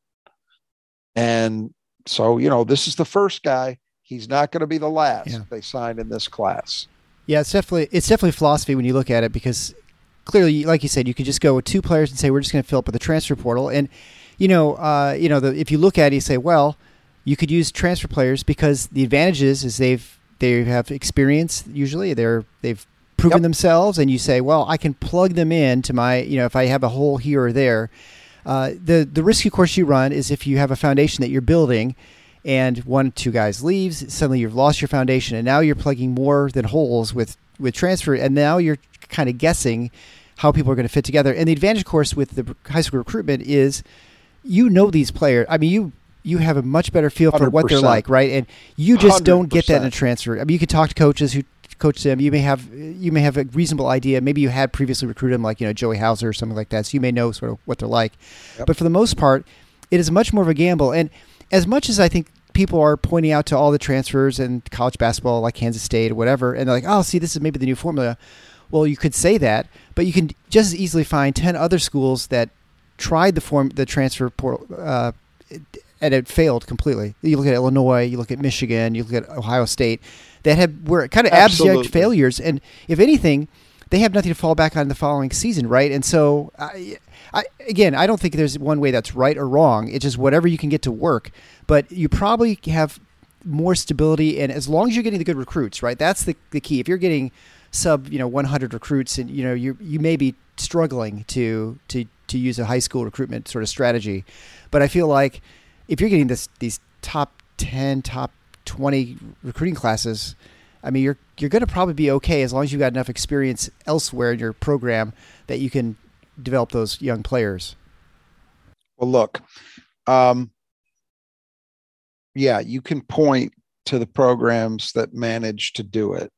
And so, you know, this is the first guy. He's not going to be the last yeah. they signed in this class. Yeah, it's definitely it's definitely philosophy when you look at it because clearly, like you said, you could just go with two players and say we're just going to fill up with the transfer portal, and you know, uh, you know, the, if you look at it, you say, well, you could use transfer players because the advantages is they've they have experience usually. They're they've proven yep. themselves and you say well i can plug them in to my you know if i have a hole here or there. Uh, the the risky course you run is if you have a foundation that you're building and one two guys leaves suddenly you've lost your foundation and now you're plugging more than holes with with transfer and now you're kind of guessing how people are going to fit together. And the advantage course with the high school recruitment is you know these players i mean you you have a much better feel for 100%. what they're like, right? And you just do not get that in a transfer. I mean, you could talk to coaches who coach them. You may have you may have a reasonable idea. Maybe you had previously recruited them, like you know Joey Hauser or something like that. So you may know sort of what they're like. Yep. But for the most part, it is much more of a gamble. And as much as I think people are pointing out to all the transfers and college basketball, like Kansas State or whatever, and they're like, "Oh, see, this is maybe the new formula." Well, you could say that, but you can just as easily find ten other schools that tried the form the transfer portal. Uh, and it failed completely. You look at Illinois, you look at Michigan, you look at Ohio State, that have were kind of Absolutely. abject failures. And if anything, they have nothing to fall back on the following season, right? And so, I, I, again, I don't think there's one way that's right or wrong. It's just whatever you can get to work. But you probably have more stability, and as long as you're getting the good recruits, right? That's the, the key. If you're getting sub, you know, 100 recruits, and you know, you you may be struggling to to to use a high school recruitment sort of strategy. But I feel like if you're getting this these top 10, top 20 recruiting classes, I mean, you're you're going to probably be okay as long as you've got enough experience elsewhere in your program that you can develop those young players. Well, look, um, yeah, you can point to the programs that manage to do it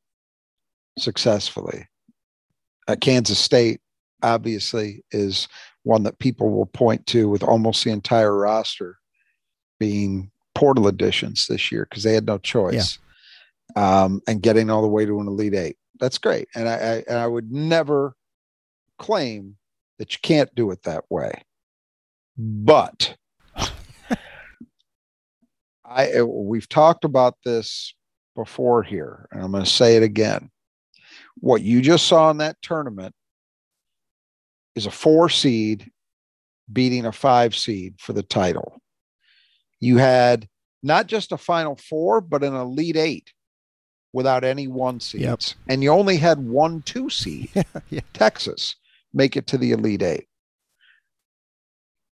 successfully. Uh, Kansas State, obviously, is one that people will point to with almost the entire roster being portal additions this year because they had no choice. Yeah. Um, and getting all the way to an elite eight. That's great. And I, I, and I would never claim that you can't do it that way. But I we've talked about this before here, and I'm going to say it again. What you just saw in that tournament is a four seed beating a five seed for the title you had not just a final four, but an elite eight without any one seeds. Yep. And you only had one two seed, (laughs) yeah. Texas, make it to the elite eight.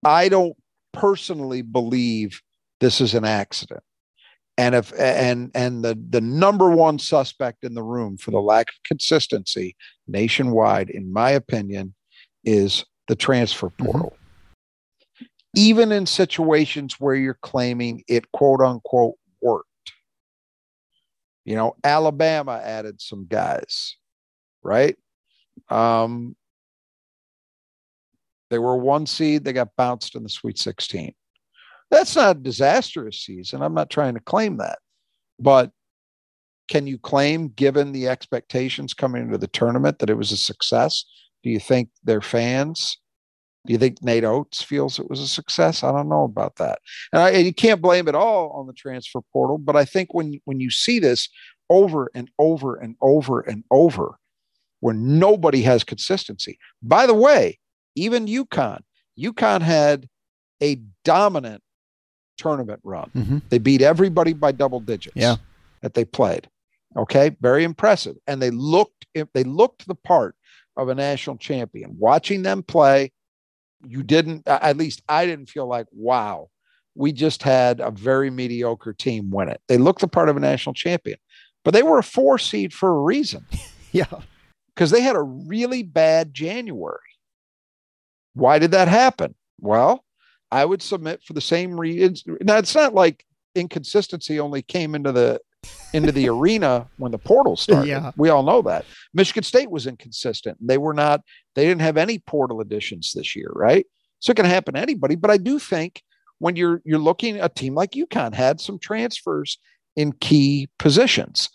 I don't personally believe this is an accident. And if and and the the number one suspect in the room for the lack of consistency nationwide, in my opinion, is the transfer mm-hmm. portal. Mm-hmm even in situations where you're claiming it quote unquote worked. You know, Alabama added some guys, right? Um, they were one seed, they got bounced in the Sweet 16. That's not a disastrous season. I'm not trying to claim that. But can you claim, given the expectations coming into the tournament, that it was a success? Do you think their fans? Do you think Nate Oats feels it was a success? I don't know about that. And, I, and you can't blame it all on the transfer portal, but I think when when you see this over and over and over and over, where nobody has consistency. By the way, even UConn, UConn had a dominant tournament run. Mm-hmm. They beat everybody by double digits. Yeah. That they played. Okay, very impressive. And they looked they looked the part of a national champion. Watching them play, you didn't at least I didn't feel like wow, we just had a very mediocre team win it. They looked the part of a national champion. But they were a 4 seed for a reason. (laughs) yeah. Cuz they had a really bad January. Why did that happen? Well, I would submit for the same reasons. Now it's not like inconsistency only came into the into the arena when the portal (laughs) started. Yeah. We all know that. Michigan State was inconsistent. They were not, they didn't have any portal additions this year, right? So it can happen to anybody. But I do think when you're you're looking a team like UConn had some transfers in key positions.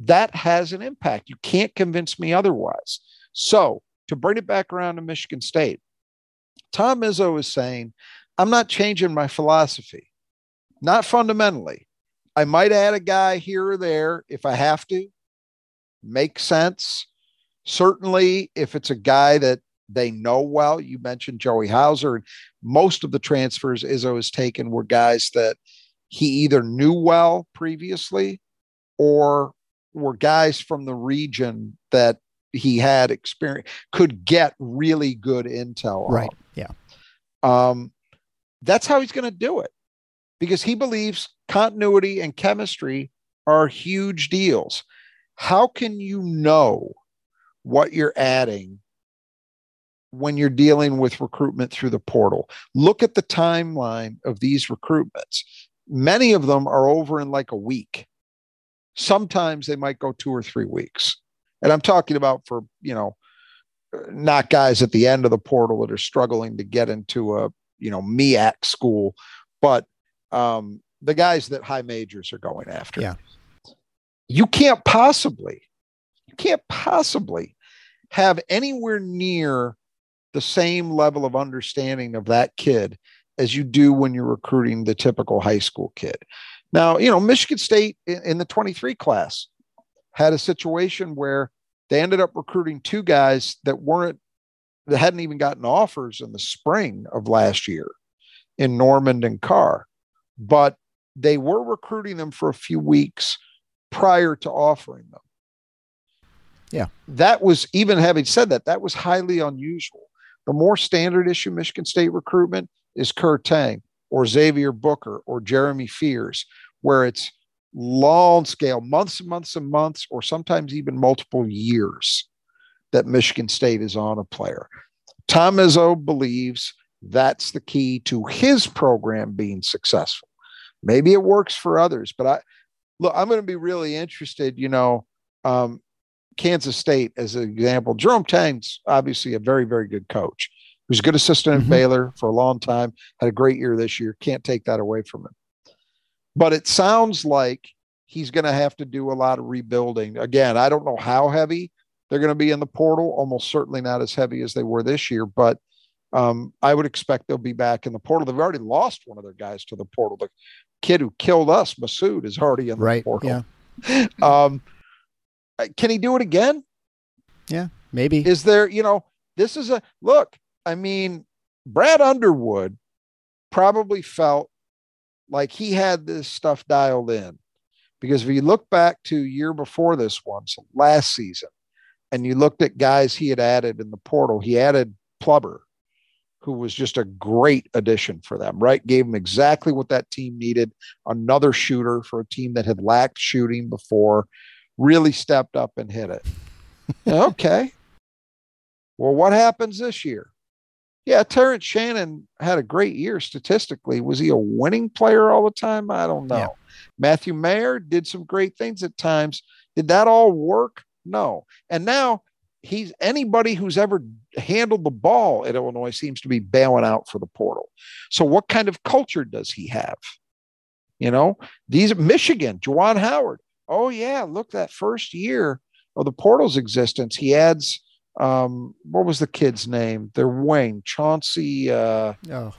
That has an impact. You can't convince me otherwise. So to bring it back around to Michigan State, Tom Izzo is saying, I'm not changing my philosophy, not fundamentally. I might add a guy here or there if I have to. Makes sense. Certainly, if it's a guy that they know well, you mentioned Joey Hauser. Most of the transfers Izzo has taken were guys that he either knew well previously or were guys from the region that he had experience could get really good intel right on. yeah um that's how he's going to do it because he believes continuity and chemistry are huge deals. How can you know what you're adding when you're dealing with recruitment through the portal? Look at the timeline of these recruitments. Many of them are over in like a week. Sometimes they might go two or three weeks. And I'm talking about for, you know, not guys at the end of the portal that are struggling to get into a, you know, MEAC school, but um, the guys that high majors are going after. Yeah. You can't possibly, you can't possibly have anywhere near the same level of understanding of that kid as you do when you're recruiting the typical high school kid. Now, you know, Michigan State in, in the 23 class, had a situation where they ended up recruiting two guys that weren't that hadn't even gotten offers in the spring of last year in Normand and Carr, but they were recruiting them for a few weeks prior to offering them. Yeah. That was even having said that, that was highly unusual. The more standard issue Michigan State recruitment is Kur Teng or Xavier Booker or Jeremy Fears, where it's long scale, months and months and months, or sometimes even multiple years that Michigan State is on a player. Tom Izzo believes that's the key to his program being successful. Maybe it works for others, but I look, I'm going to be really interested. You know, um, Kansas State as an example. Jerome Tang's obviously a very, very good coach. He was a good assistant mm-hmm. at Baylor for a long time, had a great year this year. Can't take that away from him. But it sounds like he's going to have to do a lot of rebuilding. Again, I don't know how heavy they're going to be in the portal, almost certainly not as heavy as they were this year, but um, I would expect they'll be back in the portal. They've already lost one of their guys to the portal. The kid who killed us, Massoud, is already in the right, portal. Yeah. (laughs) um, can he do it again? Yeah, maybe. Is there, you know, this is a look, I mean, Brad Underwood probably felt like he had this stuff dialed in. Because if you look back to year before this one, so last season, and you looked at guys he had added in the portal, he added Plummer, who was just a great addition for them, right? Gave them exactly what that team needed. Another shooter for a team that had lacked shooting before, really stepped up and hit it. (laughs) okay. Well, what happens this year? Yeah, Terrence Shannon had a great year statistically. Was he a winning player all the time? I don't know. Yeah. Matthew Mayer did some great things at times. Did that all work? No. And now he's anybody who's ever handled the ball at Illinois seems to be bailing out for the portal. So what kind of culture does he have? You know, these Michigan, Juwan Howard, oh yeah, look that first year of the portal's existence, he adds um, what was the kid's name? Their wing, Chaundee. Uh, oh,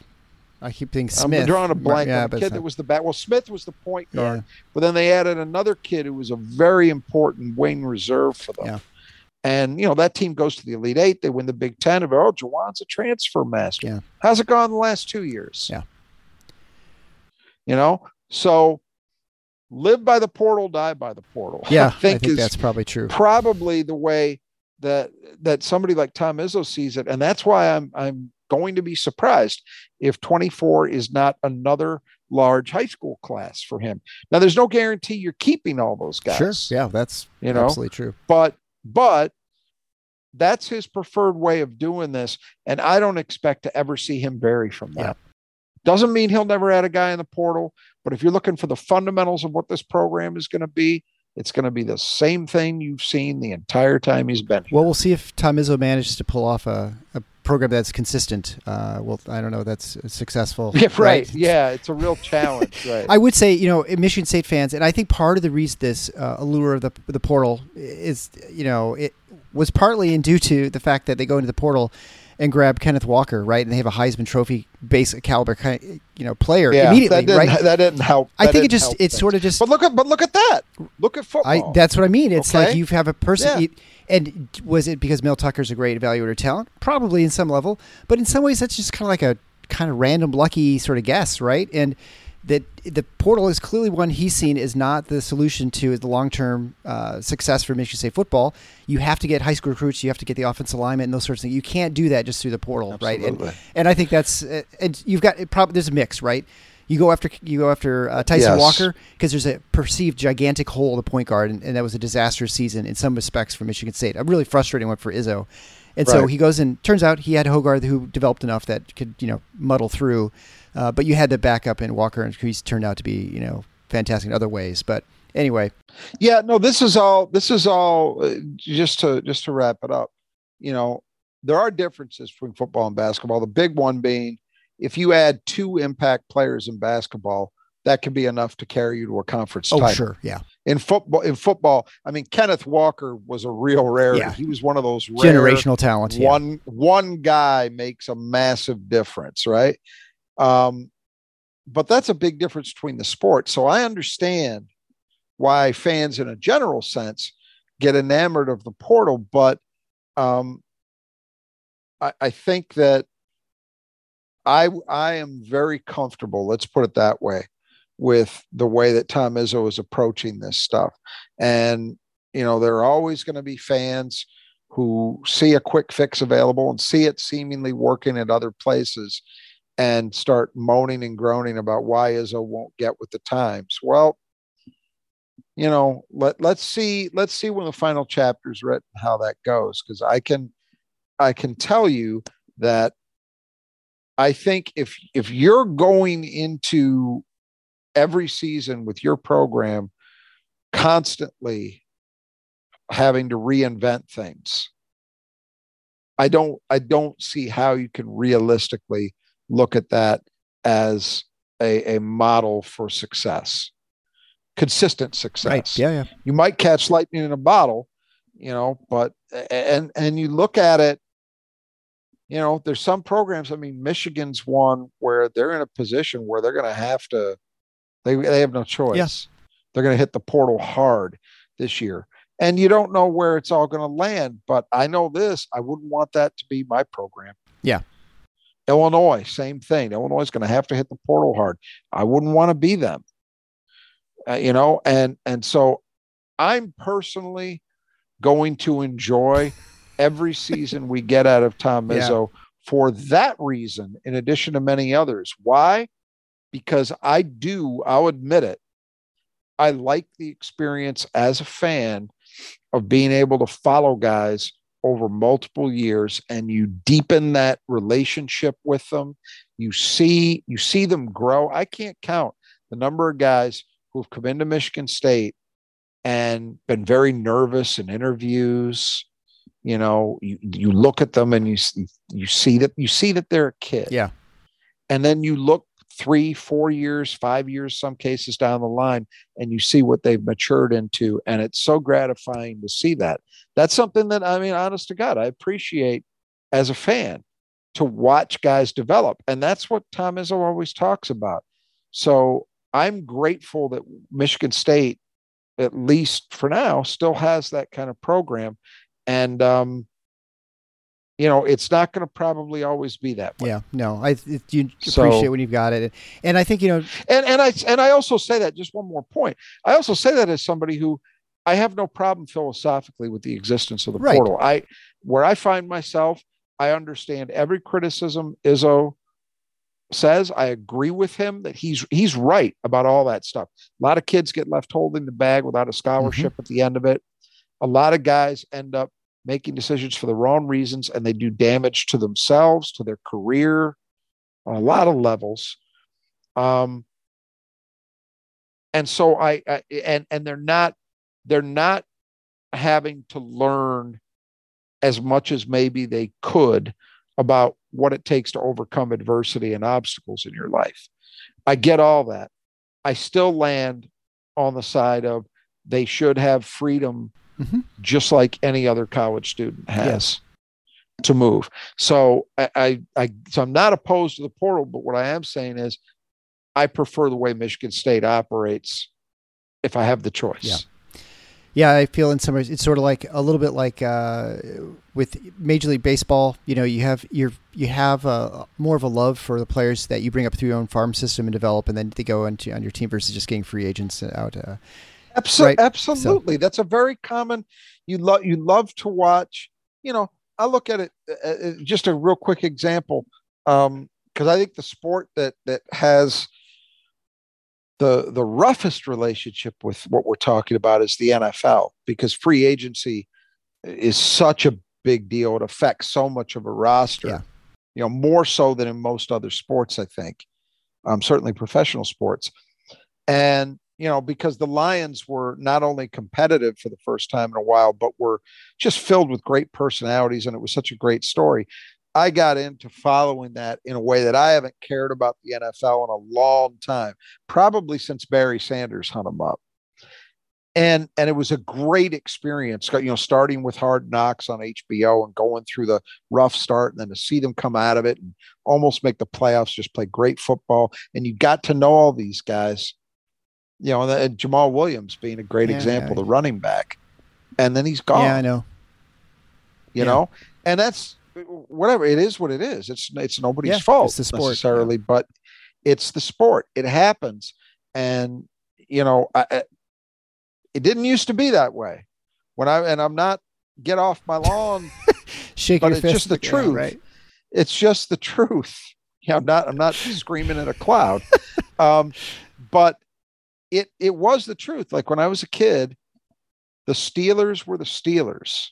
I keep thinking Smith. I'm drawing a blank yeah, on the kid that was the bat. Well, Smith was the point guard, yeah. but then they added another kid who was a very important wing reserve for them. Yeah. And you know that team goes to the Elite Eight. They win the Big Ten. Of oh, Juwan's a transfer master. Yeah. How's it gone the last two years? Yeah. You know, so live by the portal, die by the portal. Yeah, (laughs) I think, I think that's probably true. Probably the way that that somebody like Tom Izzo sees it, and that's why I'm I'm going to be surprised if 24 is not another large high school class for him. Now, there's no guarantee you're keeping all those guys. Sure, yeah, that's you know absolutely true. But but that's his preferred way of doing this, and I don't expect to ever see him vary from that. Yeah. Doesn't mean he'll never add a guy in the portal, but if you're looking for the fundamentals of what this program is going to be, it's going to be the same thing you've seen the entire time he's been here. Well, we'll see if Tom Izzo manages to pull off a, a program that's consistent. Uh, well, I don't know, that's successful. (laughs) Yeah, right. right. Yeah, it's a real challenge. (laughs) Right. I would say, you know, Michigan State fans, and I think part of the reason this uh, allure of the the portal is, you know, it was partly in due to the fact that they go into the portal and grab Kenneth Walker, right? And they have a Heisman Trophy base caliber, kind you know, player yeah, immediately, that right? (laughs) That didn't help. That I think it just it's sort of just. But look at but look at that. Look at football. I, that's what I mean. It's okay? like you have a person. Yeah. and was it because Mel Tucker's a great evaluator of talent? Probably in some level, but in some ways that's just kind of like a kind of random lucky sort of guess, right? And that the portal is clearly one he's seen is not the solution to the long term uh, success for Michigan State football. You have to get high school recruits, you have to get the offensive alignment and those sorts of things. You can't do that just through the portal, Absolutely. right? And, and I think that's uh, and you've got probably there's a mix, right? You go after you go after uh, Tyson yes. Walker because there's a perceived gigantic hole in the point guard, and, and, that was a disastrous season in some respects for Michigan State. A really frustrating one for Izzo. And right. so he goes and turns out he had Hoggard who developed enough that could you know muddle through. Uh, but you had the backup in Walker, and he's turned out to be, you know, fantastic in other ways. But anyway, yeah, no, this is all. This is all. Uh, just to just to wrap it up, you know, there are differences between football and basketball. The big one being, if you add two impact players in basketball, that can be enough to carry you to a conference oh, title. sure, yeah. In football, in football, I mean, Kenneth Walker was a real rarity. Yeah. He was one of those generational talent. One yeah. one guy makes a massive difference, right? Um, but that's a big difference between the sports. So I understand why fans, in a general sense, get enamored of the portal. But um, I, I think that I I am very comfortable. Let's put it that way with the way that Tom Izzo is approaching this stuff. And you know, there are always going to be fans who see a quick fix available and see it seemingly working at other places and start moaning and groaning about why Izzo won't get with the times. Well, you know, let let's see let's see when the final chapter is written how that goes because I can I can tell you that I think if if you're going into every season with your program constantly having to reinvent things I don't I don't see how you can realistically look at that as a, a model for success, consistent success. Right. Yeah, yeah. You might catch lightning in a bottle, you know, but and and you look at it, you know, there's some programs. I mean, Michigan's one where they're in a position where they're going to have to. They they have no choice. Yes. They're going to hit the portal hard this year. And you don't know where it's all going to land, but I know this. I wouldn't want that to be my program. Yeah. Illinois, same thing. Illinois is going to have to hit the portal hard. I wouldn't want to be them, uh, you know. And and so, I'm personally going to enjoy every season we get out of Tom (laughs) Izzo yeah. for that reason, in addition to many others. Why? Because I do. I'll admit it. I like the experience as a fan of being able to follow guys over multiple years and you deepen that relationship with them you see you see them grow. I can't count the number of guys who've come into michigan state and been very nervous in interviews. You know you, you look at them and you you see that you see that they're a kid. Yeah. And then you look three, four years, five years, some cases down the line, and you see what they've matured into. And it's so gratifying to see that. That's something that, I mean, honest to God, I appreciate as a fan to watch guys develop. And that's what Tom Izzo always talks about. So I'm grateful that Michigan State, at least for now, still has that kind of program. And, um, you know, it's not going to probably always be that way. Yeah, no, I it, you so, appreciate when you've got it, and I think you know, and and I and I also say that just one more point. I also say that as somebody who I have no problem philosophically with the existence of the right. portal. I where I find myself, I understand every criticism Izzo says. I agree with him that he's he's right about all that stuff. A lot of kids get left holding the bag without a scholarship mm-hmm. at the end of it. A lot of guys end up making decisions for the wrong reasons and they do damage to themselves, to their career on a lot of levels. Um, and so I, I and and they're not they're not having to learn as much as maybe they could about what it takes to overcome adversity and obstacles in your life. I get all that. I still land on the side of they should have freedom mm-hmm. just like any other college student has yes. to move. So I, I, I, so I'm not opposed to the portal, but what I am saying is I prefer the way Michigan State operates if I have the choice. Yeah. Yeah, I feel in some ways it's sort of like a little bit like uh, with Major League Baseball. You know, you have you you have a, more of a love for the players that you bring up through your own farm system and develop, and then they go into on your team versus just getting free agents out. Uh, Absol- right? Absolutely. So. That's a very common. You love you love to watch. You know, I look at it uh, uh just a real quick example because um, I think the sport that that has the the roughest relationship with what we're talking about is the NFL because free agency is such a big deal. It affects so much of a roster. Yeah. You know, more so than in most other sports, I think. Um, certainly professional sports. And you know, because the Lions were not only competitive for the first time in a while, but were just filled with great personalities. And it was such a great story. I got into following that in a way that I haven't cared about the NFL in a long time, probably since Barry Sanders hung them up. And, and it was a great experience, you know, starting with Hard Knocks on HBO and going through the rough start, and then to see them come out of it and almost make the playoffs, just play great football. And you got to know all these guys you know, and Jamaal Williams being a great yeah, example, yeah. the running back, and then he's gone. Yeah, I know. You yeah. know, and that's whatever it is. What it is. It's it's nobody's fault it's the sport, necessarily, but it's the sport. It happens, and you know, I, it didn't used to be that way. When I and I'm not get off my lawn, (laughs) shake but it's just the truth. right? It's just the truth. (laughs) Yeah, I'm not. I'm not screaming at a cloud. (laughs) Um, but it it was the truth. Like when I was a kid, the Steelers were the Steelers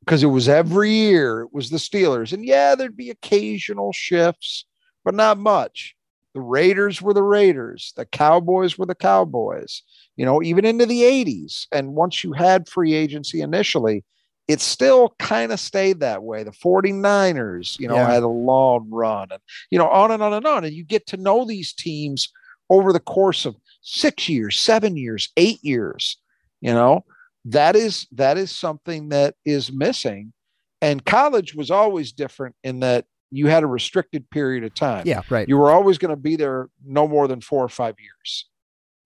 because it was every year it was the Steelers. And yeah, there'd be occasional shifts, but not much. The Raiders were the Raiders, the Cowboys were the Cowboys, you know, even into the 80s. And once you had free agency initially, it still kind of stayed that way. The 49ers, you know, yeah. had a long run and, you know, on and on and on. And you get to know these teams over the course of six years, seven years, eight years. You know, that is that is something that is missing. And college was always different in that you had a restricted period of time. Yeah, right. You were always going to be there no more than four or five years.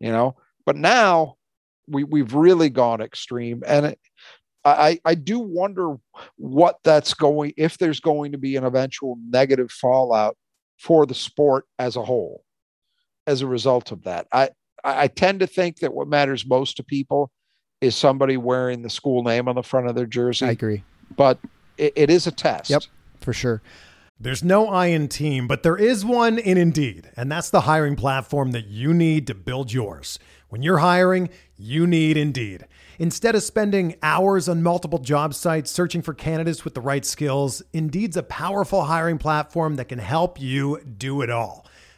You know, but now we we've really gone extreme, and it, I I do wonder what that's going if there's going to be an eventual negative fallout for the sport as a whole as a result of that. I I tend to think that what matters most to people is somebody wearing the school name on the front of their jersey. I agree. But it, it is a test. Yep, for sure. There's no I in team, but there is one in Indeed, and that's the hiring platform that you need to build yours. When you're hiring, you need Indeed. Instead of spending hours on multiple job sites searching for candidates with the right skills, Indeed's a powerful hiring platform that can help you do it all.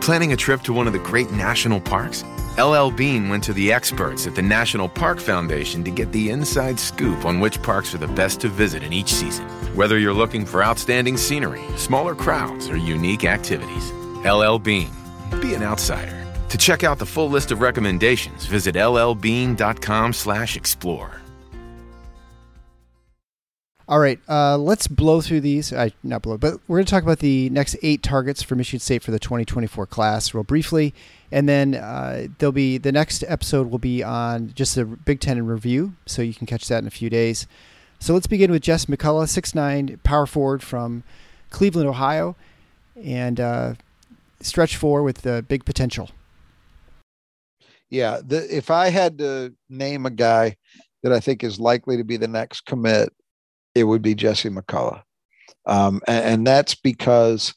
Planning a trip to one of the great national parks? LL Bean went to the experts at the National Park Foundation to get the inside scoop on which parks are the best to visit in each season. Whether you're looking for outstanding scenery, smaller crowds, or unique activities, LL Bean. Be an outsider. To check out the full list of recommendations, visit llbean.com/explore. All right, uh, let's blow through these. I not blow, but we're going to talk about the next eight targets for Michigan State for the 2024 class, real briefly, and then uh, there'll be the next episode will be on just the Big Ten in review, so you can catch that in a few days. So let's begin with Jess McCulloch, six nine power forward from Cleveland, Ohio, and uh, stretch four with the big potential. Yeah, the, if I had to name a guy that I think is likely to be the next commit, it would be Jesse McCulloch. Um, and, and, that's because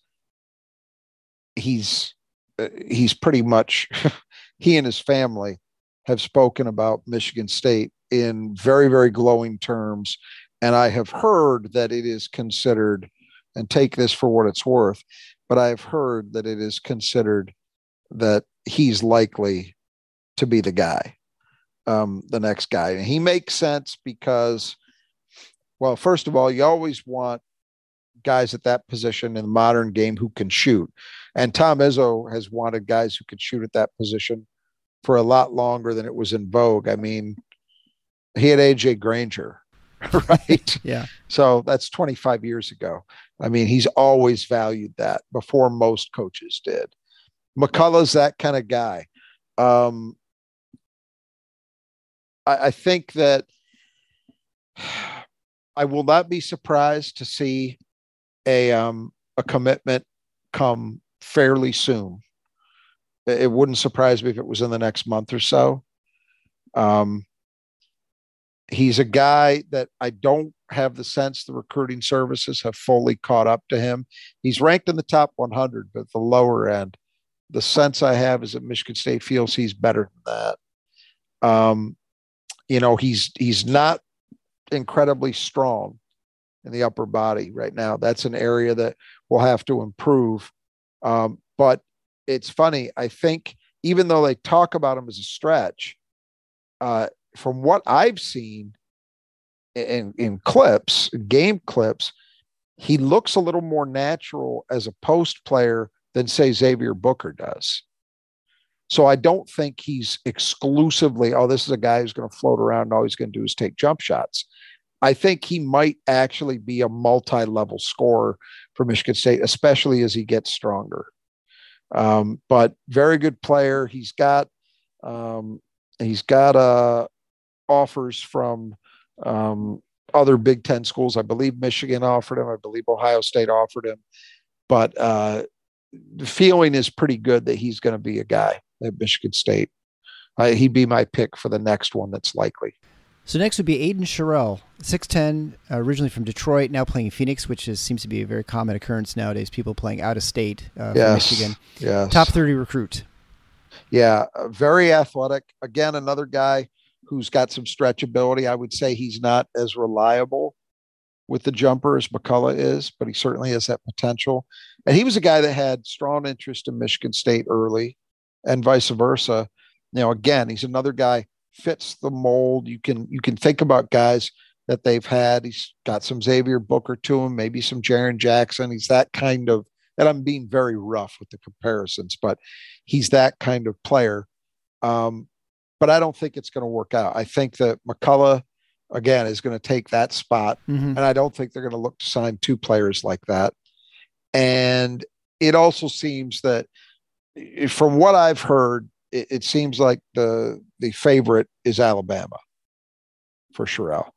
he's uh, he's pretty much (laughs) he and his family have spoken about Michigan State in very very glowing terms, and I have heard that it is considered, and take this for what it's worth, but I've heard that it is considered that he's likely to be the guy, um, the next guy, and he makes sense because well, first of all, you always want guys at that position in the modern game who can shoot. And Tom Izzo has wanted guys who could shoot at that position for a lot longer than it was in vogue. I mean, he had AJ Granger, (laughs) right? yeah. So that's 25 years ago. I mean, he's always valued that before most coaches did. McCulloch's that kind of guy. Um, I, I think that I will not be surprised to see a um, a commitment come fairly soon. It wouldn't surprise me if it was in the next month or so. Um, he's a guy that I don't have the sense the recruiting services have fully caught up to him. He's ranked in the top 100, but the lower end. The sense I have is that Michigan State feels he's better than that. Um, you know, he's he's not incredibly strong in the upper body right now. That's an area that we'll have to improve. Um, but it's funny. I think even though they talk about him as a stretch, uh, from what I've seen in, in clips, game clips, he looks a little more natural as a post player than, say, Xavier Booker does. So I don't think he's exclusively, oh, this is a guy who's going to float around and all he's going to do is take jump shots. I think he might actually be a multi level scorer for Michigan State, especially as he gets stronger. Um, but very good player. He's got um, he's got uh, offers from um, other Big Ten schools. I believe Michigan offered him. I believe Ohio State offered him. But uh, the feeling is pretty good that he's going to be a guy at Michigan State. Uh, he'd be my pick for the next one that's likely. So next would be Aiden Sherrell, 6'10", uh, originally from Detroit, now playing in Phoenix, which is, seems to be a very common occurrence nowadays, people playing out of state uh, yes. Michigan. Yes. Top 30 recruit. Yeah, uh, very athletic. Again, another guy who's got some stretchability. I would say he's not as reliable with the jumper as McCulloch is, but he certainly has that potential. And he was a guy that had strong interest in Michigan State early and vice versa. Know, again, he's another guy fits the mold. You can you can think about guys that they've had. He's got some Xavier Booker to him, maybe some Jaren Jackson. He's that kind of and I'm being very rough with the comparisons, but he's that kind of player. Um, but I don't think it's going to work out. I think that McCulloch again is going to take that spot, mm-hmm. and I don't think they're going to look to sign two players like that. And it also seems that, from what I've heard, it, it, seems like the the favorite is Alabama for Sherrell.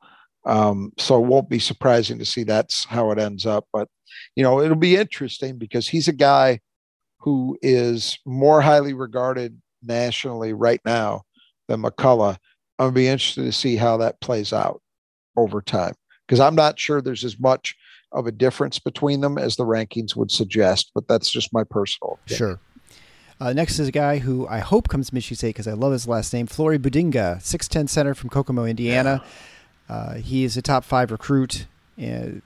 Um, so it won't be surprising to see that's how it ends up. But, you know, it'll be interesting because he's a guy who is more highly regarded nationally right now than McCulloch. I'm going to be interested to see how that plays out over time because I'm not sure there's as much of a difference between them as the rankings would suggest, but that's just my personal. Opinion. Sure. Uh, next is a guy who I hope comes to Michigan State because I love his last name, Flory Bidunga, 6'10 center from Kokomo, Indiana. Uh, he is a top five recruit. And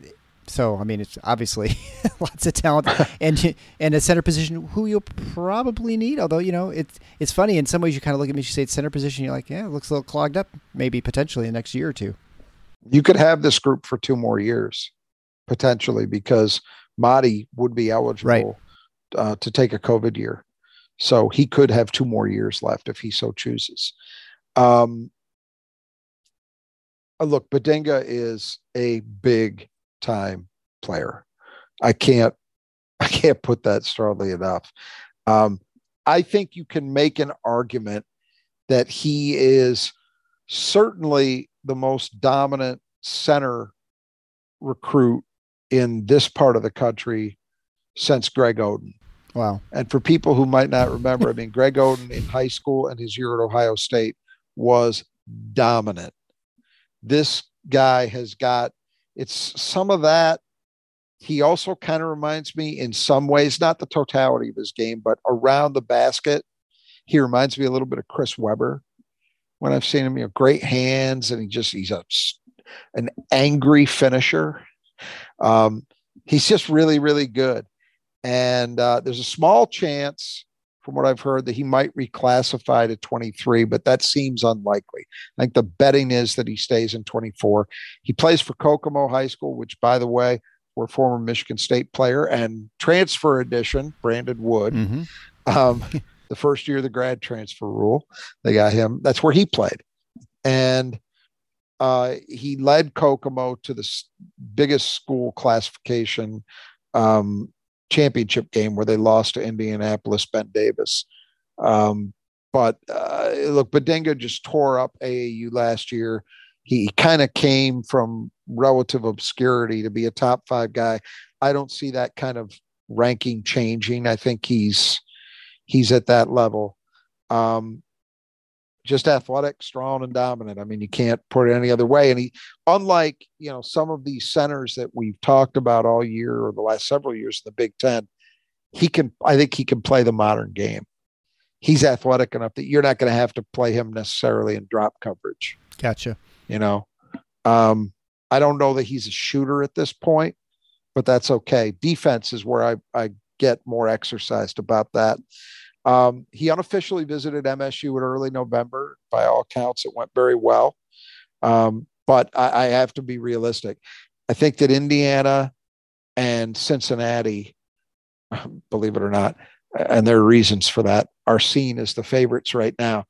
so, I mean, it's obviously (laughs) lots of talent (laughs) and and a center position who you'll probably need. Although, you know, it's it's funny in some ways. You kind of look at Michigan State center position, you're like, yeah, it looks a little clogged up. Maybe potentially in the next year or two. You could have this group for two more years potentially because Mady would be eligible right. uh, to take a COVID year. So he could have two more years left if he so chooses. Um, uh, look, Bidunga is a big time player. I can't, (laughs) I can't put that strongly enough. Um, I think you can make an argument that he is certainly the most dominant center recruit in this part of the country since Greg Oden. Wow. And for people who might not remember, I mean, Greg Oden in high school and his year at Ohio State was dominant. This guy has got it's some of that. He also kind of reminds me in some ways, not the totality of his game, but around the basket. He reminds me a little bit of Chris Webber when I've seen him. You know, great hands, and he just he's a an angry finisher. Um, he's just really, really good. And uh, there's a small chance, from what I've heard, that he might reclassify to 23, but that seems unlikely. I think the betting is that he stays in 24. He plays for Kokomo High School, which, by the way, we're former Michigan State player and transfer edition, Brandon Wood. Mm-hmm. Um, (laughs) the first year of the grad transfer rule, they got him. That's where he played. And uh, he led Kokomo to the biggest school classification um, championship game where they lost to Indianapolis Ben Davis. Um, but uh, look, Bidunga just tore up AAU last year. He kind of came from relative obscurity to be a top five guy. I don't see that kind of ranking changing. I think he's he's at that level. Um, just athletic, strong, and dominant. I mean, you can't put it any other way. And he, unlike you know some of these centers that we've talked about all year or the last several years in the Big Ten, he can. I think he can play the modern game. He's athletic enough that you're not going to have to play him necessarily in drop coverage. Gotcha. You know, um, I don't know that he's a shooter at this point, but that's okay. Defense is where I I get more exercised about that. Um, he unofficially visited MSU in early November. By all accounts, it went very well. Um, but I, I, have to be realistic. I think that Indiana and Cincinnati, (laughs) believe it or not, and there are reasons for that, are seen as the favorites right now.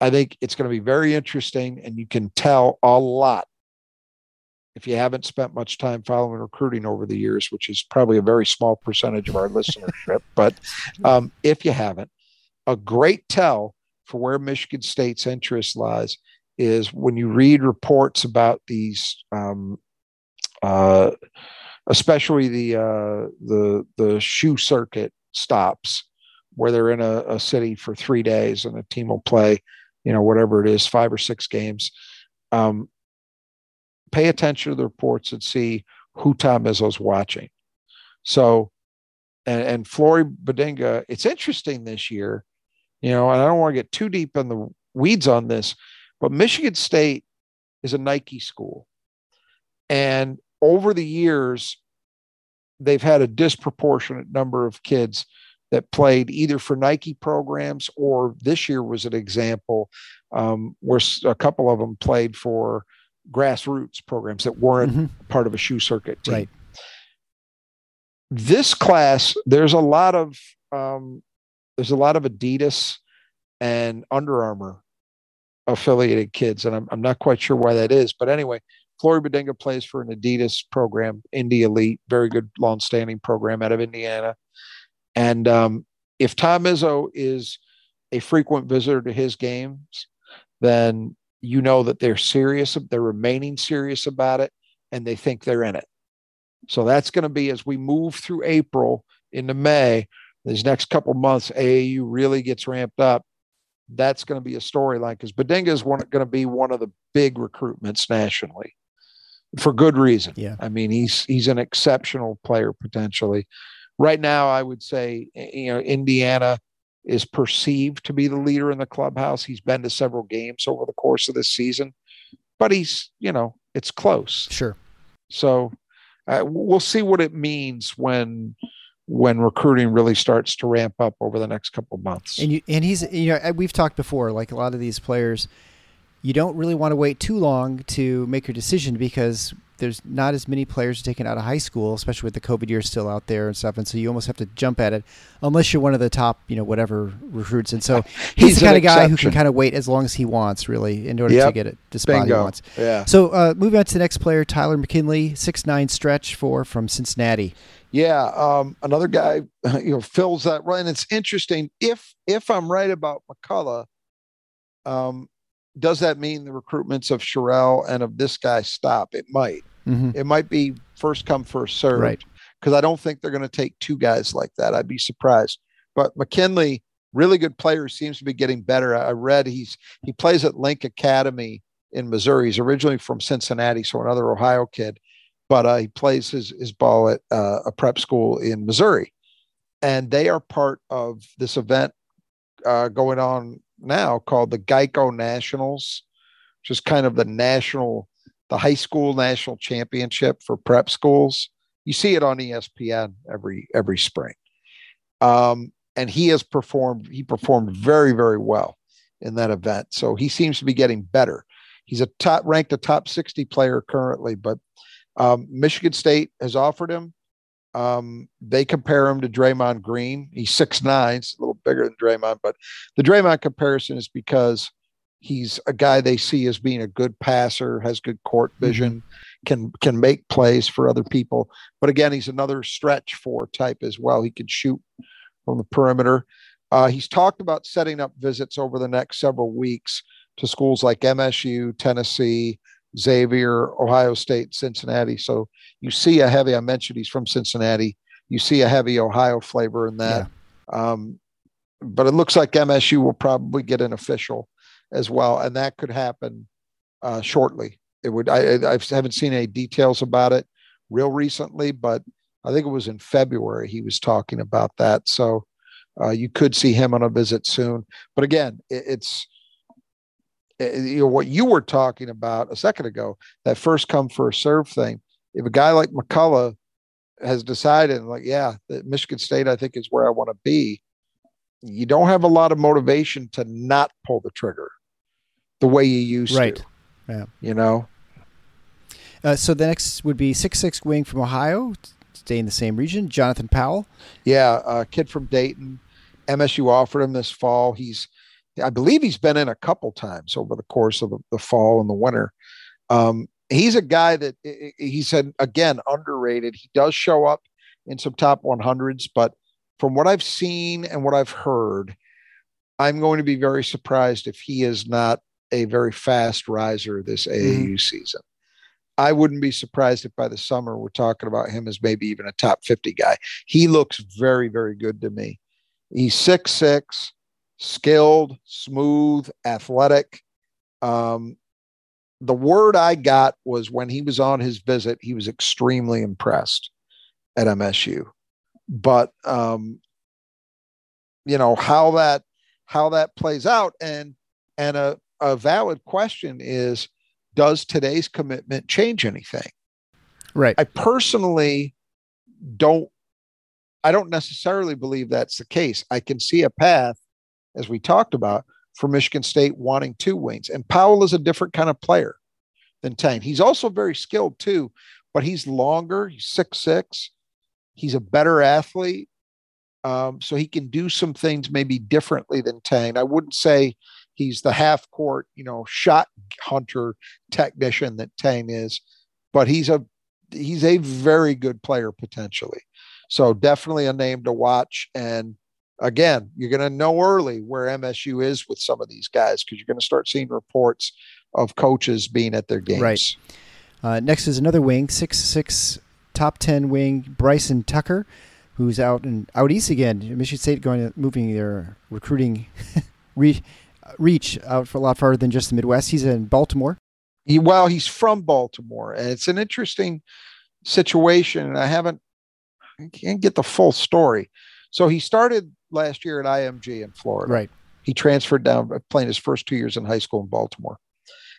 I think it's going to be very interesting, and you can tell a lot if you haven't spent much time following recruiting over the years, which is probably a very small percentage of our (laughs) listenership, but um, if you haven't, a great tell for where Michigan State's interest lies is when you read reports about these, um, uh, especially the uh, the the shoe circuit stops, where they're in a, a, city for three days and a team will play, you know, whatever it is, five or six games. Um, pay attention to the reports and see who Tom Izzo's watching. So, and, and Flory Bidunga, it's interesting this year you know, and I don't want to get too deep in the weeds on this, but Michigan State is a Nike school. And over the years, they've had a disproportionate number of kids that played either for Nike programs or this year was an example um, where a couple of them played for grassroots programs that weren't mm-hmm. part of a shoe circuit team. Right. This class, there's a lot of um, there's a lot of Adidas and Under Armour affiliated kids, and I'm, I'm not quite sure why that is. But anyway, Flory Bidunga plays for an Adidas program, Indy Elite, very good long-standing program out of Indiana. And um, if Tom Izzo is a frequent visitor to his games, then you know that they're serious, they're remaining serious about it, and they think they're in it. So that's going to be as we move through April into May, these next couple months, AAU really gets ramped up. That's going to be a storyline because Bidunga is going to be one of the big recruitments nationally for good reason. Yeah. I mean, he's he's an exceptional player potentially. Right now, I would say eh, you know Indiana is perceived to be the leader in the clubhouse. He's been to several games over the course of this season, but he's you know it's close. Sure. So uh, we'll see what it means when when recruiting really starts to ramp up over the next couple months. And you and he's you know we've talked before like a lot of these players you don't really want to wait too long to make your decision because there's not as many players taken out of high school, especially with the COVID year still out there and stuff. And so you almost have to jump at it, unless you're one of the top, you know, whatever recruits. And so (laughs) he's, he's the kind of guy who can kind of wait as long as he wants, really, in order yep. to get it the spot Bingo. he wants. Yeah. So uh, moving on to the next player, Tyler McKinley, six nine stretch four from Cincinnati. Yeah, um, another guy, (laughs) you know, fills that role, and It's interesting if if I'm right about McCulloch. Um, does that mean the recruitments of Sherrell and of this guy stop? It might. Mm-hmm. It might be first come, first serve. Right. Because I don't think they're going to take two guys like that. I'd be surprised. But McKinley, really good player, seems to be getting better. I read he's he plays at Link Academy in Missouri. He's originally from Cincinnati, so another Ohio kid, but uh, he plays his his ball at uh, a prep school in Missouri, and they are part of this event uh, going on now called the Geico Nationals, which is kind of the national, the high school national championship for prep schools. You see it on ESPN every every spring. Um, and he has performed, he performed very, very well in that event. So he seems to be getting better. He's a top ranked a top 60 player currently, but um, Michigan State has offered him. Um, they compare him to Draymond Green. He's six nine, bigger than Draymond, but the Draymond comparison is because he's a guy they see as being a good passer, has good court mm-hmm. vision, can can make plays for other people. But again, he's another stretch four type as well. He can shoot from the perimeter. Uh, he's talked about setting up visits over the next several weeks to schools like MSU, Tennessee, Xavier, Ohio State, Cincinnati. So you see a heavy, I mentioned he's from Cincinnati. You see a heavy Ohio flavor in that. Yeah. Um, but it looks like MSU will probably get an official as well. And that could happen uh, shortly. It would, I, I haven't seen any details about it real recently, but I think it was in February he was talking about that. So uh, you could see him on a visit soon. But again, it, it's, Eh, you know what you were talking about a second ago that first come first serve thing if a guy like McCulloch has decided like yeah that michigan state i think is where i want to be you don't have a lot of motivation to not pull the trigger the way you used to. right. to yeah you know uh, so the next would be six six wing from ohio stay in the same region jonathan powell yeah a kid from dayton msu offered him this fall he's I believe he's been in a couple times over the course of the, the fall and the winter. Um, he's a guy that he said again underrated. He does show up in some top 100s, but from what I've seen and what I've heard, I'm going to be very surprised if he is not a very fast riser this AAU mm-hmm. season. I wouldn't be surprised if by the summer we're talking about him as maybe even a top 50 guy. He looks very, very good to me. He's six six skilled, smooth, athletic. Um, the word I got was when he was on his visit, he was extremely impressed at MSU. But um, you know how that how that plays out, and and a, a valid question is, does today's commitment change anything? Right. I personally don't. I don't necessarily believe that's the case. I can see a path as we talked about, for Michigan State wanting two wings. And Powell is a different kind of player than Teng. He's also very skilled too, but he's longer. He's six six. He's a better athlete, um, so he can do some things maybe differently than Teng. I wouldn't say he's the half court, you know, shot hunter technician that Teng is, but he's a he's a very good player potentially. So definitely a name to watch and again, you're going to know early where MSU is with some of these guys because you're going to start seeing reports of coaches being at their games. Right. Uh, next is another wing, six six top ten wing Bryson Tucker, who's out and out east again. Michigan State going to, moving their recruiting (laughs) reach out for a lot farther than just the Midwest. He's in Baltimore. He, well, he's from Baltimore, and it's an interesting situation. And I haven't, I can't get the full story. So he started last year at IMG in Florida. Right. He transferred down, playing his first two years in high school in Baltimore,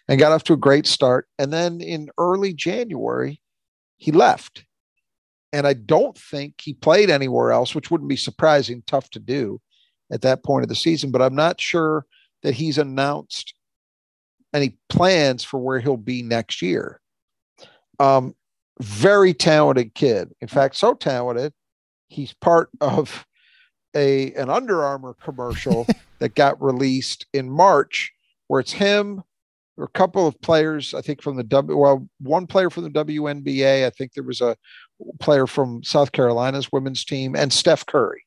and got off to a great start. And then in early January, he left. And I don't think he played anywhere else, which wouldn't be surprising, tough to do at that point of the season. But I'm not sure that he's announced any plans for where he'll be next year. Um, very talented kid. In fact, so talented, he's part of a an Under Armour commercial (laughs) that got released in March, where it's him, or a couple of players, I think from the W. Well, one player from the WNBA. I think there was a player from South Carolina's women's team, and Steph Curry,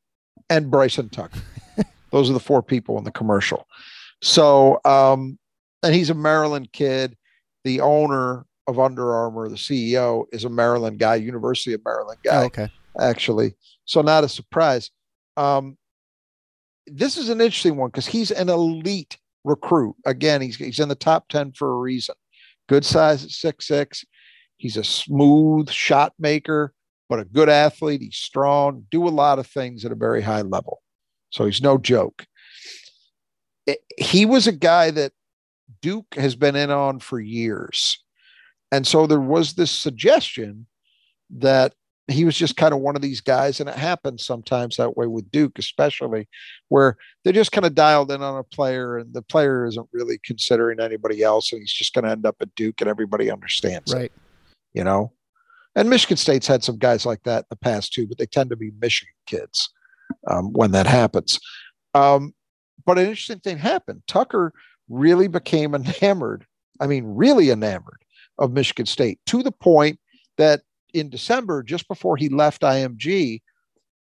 and Bryson Tucker. (laughs) Those are the four people in the commercial. So, um, and he's a Maryland kid. The owner of Under Armour, the CEO, is a Maryland guy, University of Maryland guy. Oh, okay. Actually, so not a surprise. Um, this is an interesting one because he's an elite recruit. Again, he's he's in the top ten for a reason. Good size at six six. He's a smooth shot maker, but a good athlete. He's strong. Do a lot of things at a very high level. So he's no joke. It, he was a guy that Duke has been in on for years. And so there was this suggestion that he was just kind of one of these guys, and it happens sometimes that way with Duke, especially where they're just kind of dialed in on a player, and the player isn't really considering anybody else, and he's just going to end up at Duke, and everybody understands right. it. You know, and Michigan State's had some guys like that in the past too, but they tend to be Michigan kids um, when that happens. Um, but an interesting thing happened. Tucker really became enamored. I mean, really enamored of Michigan State to the point that in December, just before he left IMG,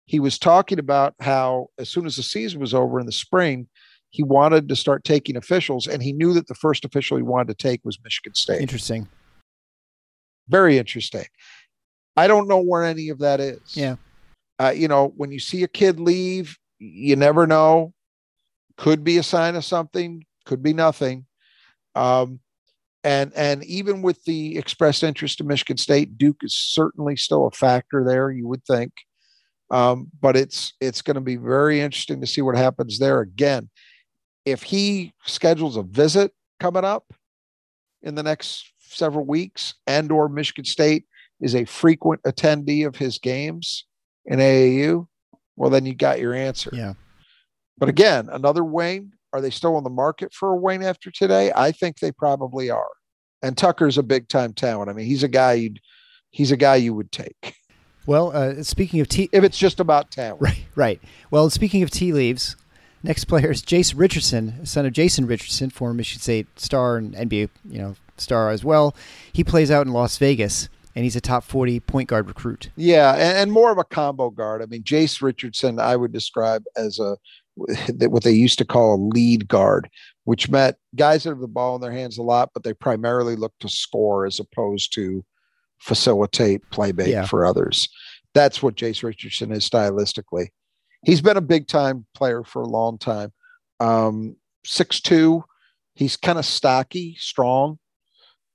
he was talking about how as soon as the season was over in the spring, he wanted to start taking officials, and he knew that the first official he wanted to take was Michigan State. Interesting. Very interesting. I don't know where any of that is. Yeah. Uh, you know, when you see a kid leave, you never know. Could be a sign of something, could be nothing. Um, and and even with the expressed interest of Michigan State, Duke is certainly still a factor there. You would think, um, but it's it's going to be very interesting to see what happens there. Again, if he schedules a visit coming up in the next several weeks, and or Michigan State is a frequent attendee of his games in AAU, well, then you got your answer. Yeah. But again, another wing are they still on the market for a Wayne after today? I think they probably are. And Tucker's a big time talent. I mean, he's a guy you'd he's a guy you would take. Well, uh, speaking of tea, if it's just about talent, right, right. Well, speaking of tea leaves, next player is Jase Richardson, son of Jason Richardson, former Michigan State star and NBA, you know, star as well. He plays out in Las Vegas, and he's a top forty point guard recruit. Yeah, and, and more of a combo guard. I mean, Jase Richardson, I would describe as a what they used to call a lead guard, which meant guys that have the ball in their hands a lot, but they primarily look to score as opposed to facilitate play bait yeah. for others. That's what Jase Richardson is stylistically. He's been a big time player for a long time. Um, six two, he's kind of stocky, strong,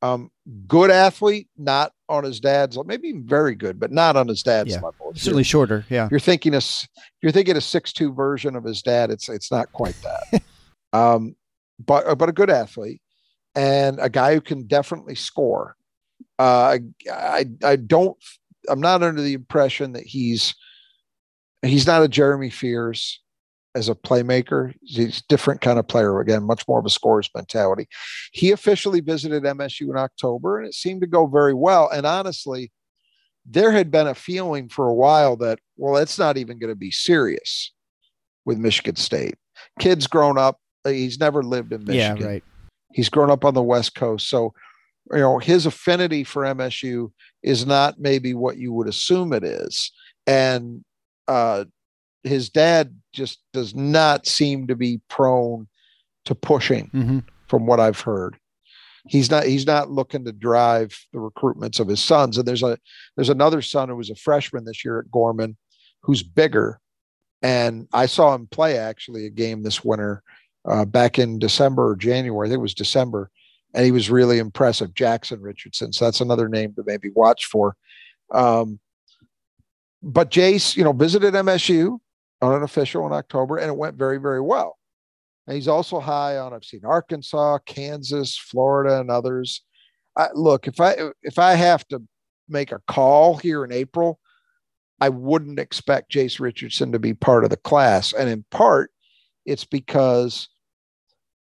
um, good athlete, not on his dad's maybe very good, but not on his dad's yeah. level. Certainly shorter. Yeah. You're thinking a you're thinking a six two version of his dad. It's it's not quite that. (laughs) um, but uh, but a good athlete and a guy who can definitely score. Uh, I I don't I'm not under the impression that he's he's not a Jeremy Fears as a playmaker. He's a different kind of player. Again, much more of a scorer's mentality. He officially visited MSU in October, and it seemed to go very well. And honestly, there had been a feeling for a while that, well, it's not even going to be serious with Michigan State. Kid's grown up. He's never lived in Michigan. Yeah, right. He's grown up on the West Coast. So, you know, his affinity for MSU is not maybe what you would assume it is. And uh, his dad just does not seem to be prone to pushing mm-hmm. from what I've heard. he's not he's not looking to drive the recruitments of his sons. And there's a there's another son who was a freshman this year at Gorman, who's bigger, and I saw him play actually a game this winter, uh, back in December or January. I think it was December, and he was really impressive. Jackson Richardson. So that's another name to maybe watch for. Um, but Jase, you know, visited MSU on an official in October, and it went very very well. And he's also high on I've seen Arkansas, Kansas, Florida, and others. I, look, if I if I have to make a call here in April, I wouldn't expect Jase Richardson to be part of the class, and in part, it's because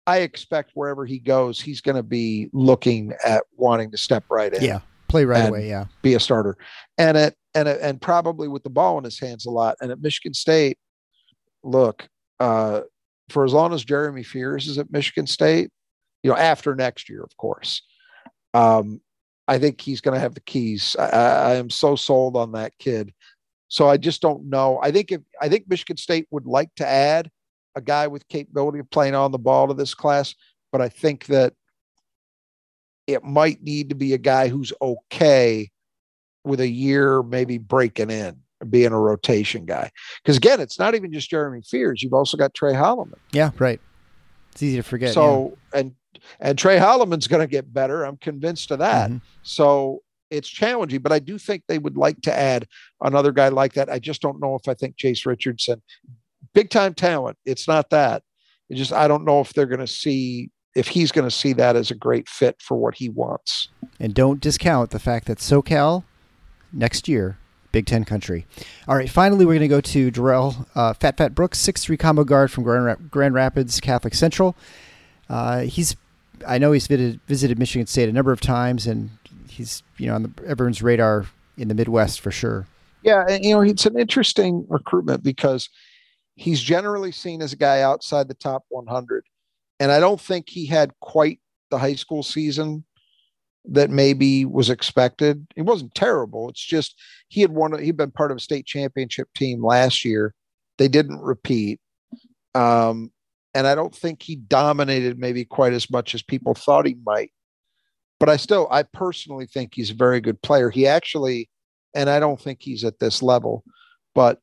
I expect wherever he goes, he's going to be looking at wanting to step right in. Yeah, play right away. Yeah, be a starter, and at and and probably with the ball in his hands a lot. And at Michigan State, look, uh, for as long as Jeremy Fears is at Michigan State, you know, after next year, of course, um, I think he's going to have the keys. I, I, am so sold on that kid. So I just don't know. I think if I think Michigan State would like to add a guy with capability of playing on the ball to this class, but I think that it might need to be a guy who's okay with a year maybe breaking in being a rotation guy. Because again, it's not even just Jeremy Fears. You've also got Tre Holloman. Yeah, right. It's easy to forget. So yeah. and and Tre Holloman's going to get better. I'm convinced of that. Mm-hmm. So it's challenging, but I do think they would like to add another guy like that. I just don't know if I think Jase Richardson, big time talent. It's not that. It's just I don't know if they're going to see if he's going to see that as a great fit for what he wants. And don't discount the fact that SoCal next year Big Ten country. All right, finally, we're going to go to Jarrell uh, Phat Phat Brooks, six three combo guard from Grand, Grand Rapids Catholic Central. Uh, he's, I know he's visited, visited Michigan State a number of times, and he's you know on the, everyone's radar in the Midwest for sure. Yeah, and you know it's an interesting recruitment because he's generally seen as a guy outside the top 100, and I don't think he had quite the high school season that maybe was expected. It wasn't terrible. It's just he had won. He'd been part of a state championship team last year. They didn't repeat, um, and I don't think he dominated maybe quite as much as people thought he might. But I still, I personally think he's a very good player. He actually, and I don't think he's at this level, but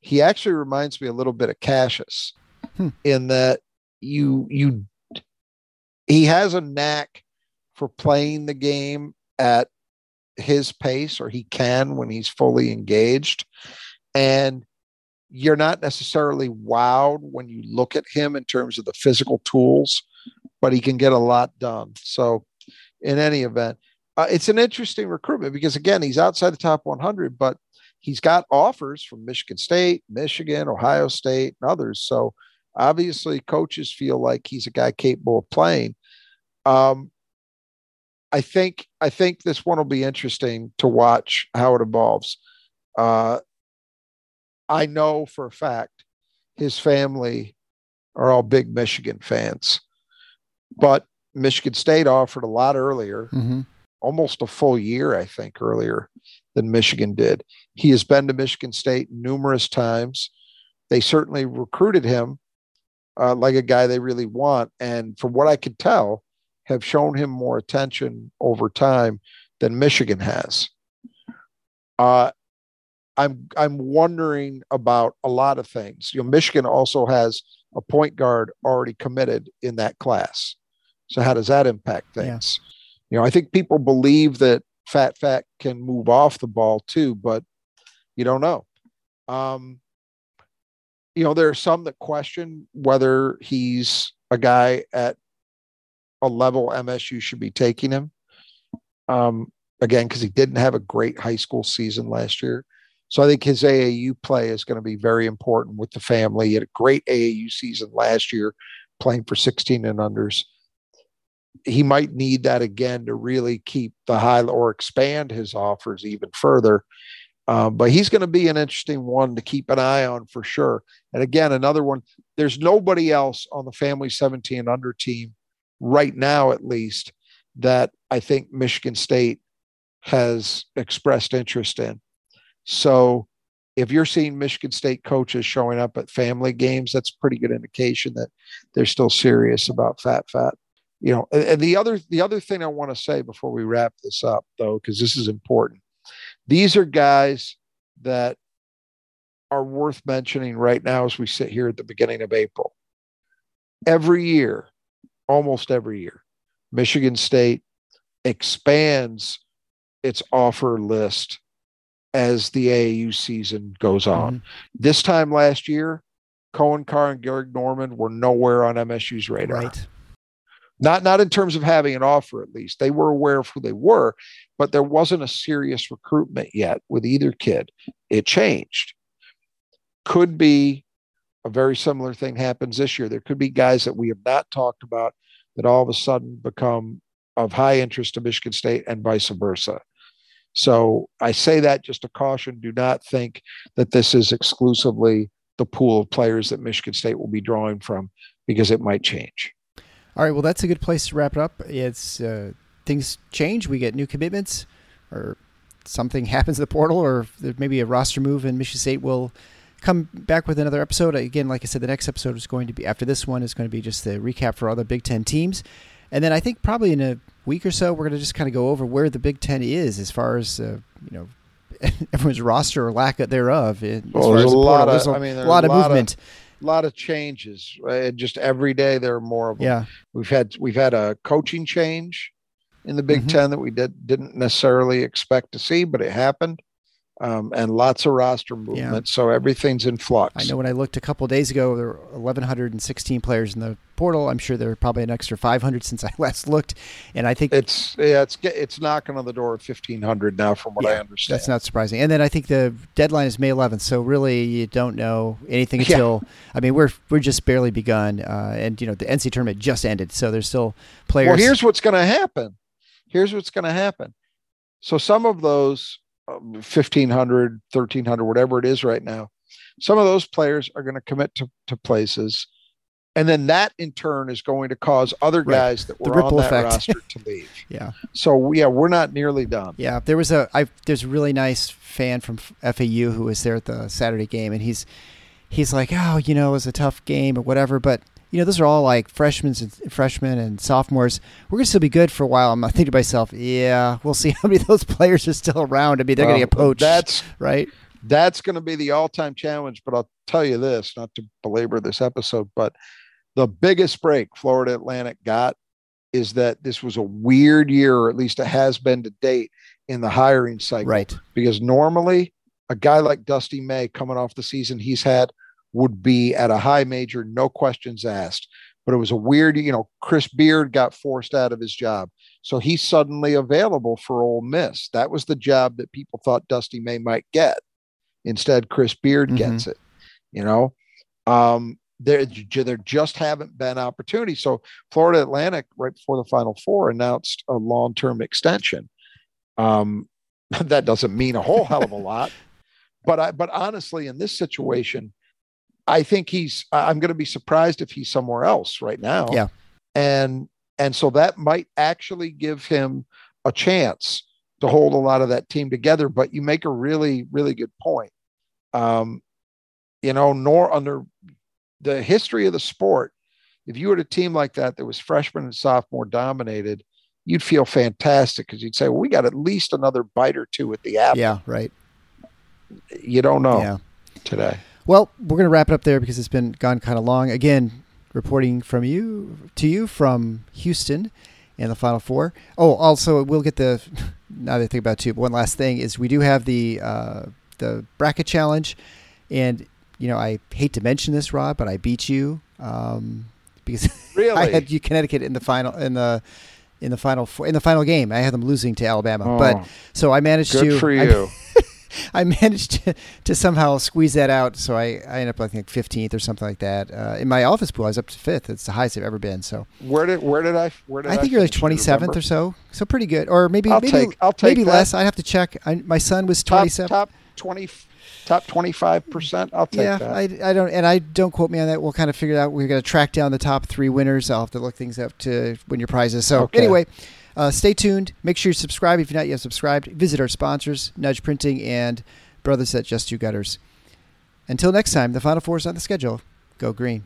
he actually reminds me a little bit of Cassius hmm. in that you you he has a knack for playing the game at his pace, or he can when he's fully engaged. And you're not necessarily wowed when you look at him in terms of the physical tools, but he can get a lot done. So, in any event, uh, it's an interesting recruitment because, again, he's outside the top 100, but he's got offers from Michigan State, Michigan, Ohio State, and others. So, obviously, coaches feel like he's a guy capable of playing. Um, I think I think this one will be interesting to watch how it evolves. Uh, I know for a fact his family are all big Michigan fans, but Michigan State offered a lot earlier, mm-hmm. almost a full year, I think, earlier than Michigan did. He has been to Michigan State numerous times. They certainly recruited him uh, like a guy they really want, and from what I could tell, have shown him more attention over time than Michigan has. Uh, I'm I'm wondering about a lot of things. You know, Michigan also has a point guard already committed in that class. So how does that impact things? Yeah. You know, I think people believe that Phat Phat can move off the ball too, but you don't know. Um, you know, there are some that question whether he's a guy at a level MSU should be taking him. Um, again, because he didn't have a great high school season last year. So I think his AAU play is going to be very important with the family. He had a great AAU season last year, playing for 16 and unders. He might need that again to really keep the high or expand his offers even further. Um, but he's going to be an interesting one to keep an eye on for sure. And again, another one. There's nobody else on the family 17 and under team right now, at least, that I think Michigan State has expressed interest in. So if you're seeing Michigan State coaches showing up at family games, that's pretty good indication that they're still serious about Phat Phat. you know, and the other the other thing I want to say before we wrap this up, though, because this is important, these are guys that are worth mentioning right now as we sit here at the beginning of April. Every year, almost every year, Michigan State expands its offer list as the AAU season goes on. Mm-hmm. This time last year, Coen Carr and Gehrig Normand were nowhere on MSU's radar. Right. Not not in terms of having an offer, at least. They were aware of who they were, but there wasn't a serious recruitment yet with either kid. It changed. Could be a very similar thing happens this year. There could be guys that we have not talked about that all of a sudden become of high interest to Michigan State and vice versa. So I say that just a caution. Do not think that this is exclusively the pool of players that Michigan State will be drawing from because it might change. All right. Well, that's a good place to wrap it up. It's uh, things change. We get new commitments, or something (laughs) happens in the portal, or maybe a roster move, and Michigan State will come back with another episode. Again, like I said, the next episode is going to be after this one is going to be just the recap for other Big Ten teams, and then I think probably in a week or so we're going to just kind of go over where the Big Ten is as far as uh, you know (laughs) everyone's roster or lack thereof. Well, there's a lot of, I mean, a lot of movement. A lot of changes. Right? Just every day there are more of them. Yeah, we've had we've had a coaching change in the Big mm-hmm. Ten that we did didn't necessarily expect to see, but it happened um, and lots of roster movement. Yeah. So everything's in flux. I know when I looked a couple days ago, there were 1,116 players in the portal. I'm sure there are probably an extra 500 (laughs) since I last looked, and I think it's yeah, it's it's knocking on the door of 1,500 now, from what yeah, I understand. That's not surprising. And then I think the deadline is May 11th, so really you don't know anything (laughs) until. Yeah. I mean, we're we're just barely begun, uh, and you know the NC tournament just ended, so there's still players. Well, here's what's going to happen. Here's what's going to happen. So some of those 1500 1300 whatever it is right now some of those players are going to commit to, to places and then that in turn is going to cause other guys right. that were on that effect. roster to leave. (laughs) yeah. So yeah, we're not nearly done. Yeah, there was a I, there's a really nice fan from FAU who was there at the Saturday game, and he's he's like, oh, you know, it was a tough game or whatever, but you know, those are all like freshmen and freshmen and sophomores. We're gonna still be good for a while. I'm thinking to myself, yeah, we'll see (laughs) how many of those players are still around. I mean, they're well, gonna get poached. That's right. That's going to be the all-time challenge. But I'll tell you this, not to belabor this episode, but the biggest break Florida Atlantic got is that this was a weird year, or at least it has been to date in the hiring cycle. Right. Because normally a guy like Dusty May coming off the season he's had would be at a high major, no questions asked. But it was a weird, you know, Chris Beard got forced out of his job. So he's suddenly available for Ole Miss. That was the job that people thought Dusty May might get. Instead, Chris Beard mm-hmm. gets it. You know, um, there, there just haven't been opportunities. So Florida Atlantic, right before the Final Four, announced a long-term extension. Um, (laughs) that doesn't mean a whole hell of a lot, (laughs) but I, but honestly, in this situation, I think he's. I'm going to be surprised if he's somewhere else right now. Yeah, and and so that might actually give him a chance to hold a lot of that team together. But you make a really really good point. Um, you know, nor under the history of the sport, if you were a team like that that was freshman and sophomore dominated, you'd feel fantastic because you'd say, well, we got at least another bite or two at the apple. Yeah, right. You don't know yeah. today. Well, we're going to wrap it up there because it's been gone kind of long. Again, reporting from you to you from Houston and the Final Four. Oh, also we'll get the (laughs) now that I think about it too. But one last thing is we do have the uh, the bracket challenge, and you know I hate to mention this, Rob, but I beat you um, because (laughs) really? I had you Connecticut in the final in the in the final in the final game. I had them losing to Alabama, oh, but so I managed good to. for you. I, (laughs) (laughs) I managed to, to somehow squeeze that out. So I, I ended up, I think, 15th or something like that. Uh, in my office pool, I was up to fifth. It's the highest I've ever been. So where did where did I where did I think I you're like 27th or so. So pretty good, or maybe I'll maybe take, I'll take maybe that. less. I have to check. I, my son was 27. Top, top 20 top 25%. I'll take yeah, that. I, I don't, and I don't quote me on that. We'll kind of figure it out. We're going to track down the top three winners. I'll have to look things up to win your prizes. So okay. anyway, uh, stay tuned. Make sure you subscribe if you're not yet subscribed. Visit our sponsors, Nudge Printing and Brothers at Just Two Gutters. Until next time, the Final Four is on the schedule. Go green.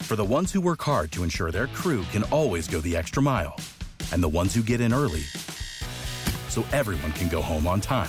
For the ones who work hard to ensure their crew can always go the extra mile, and the ones who get in early so everyone can go home on time,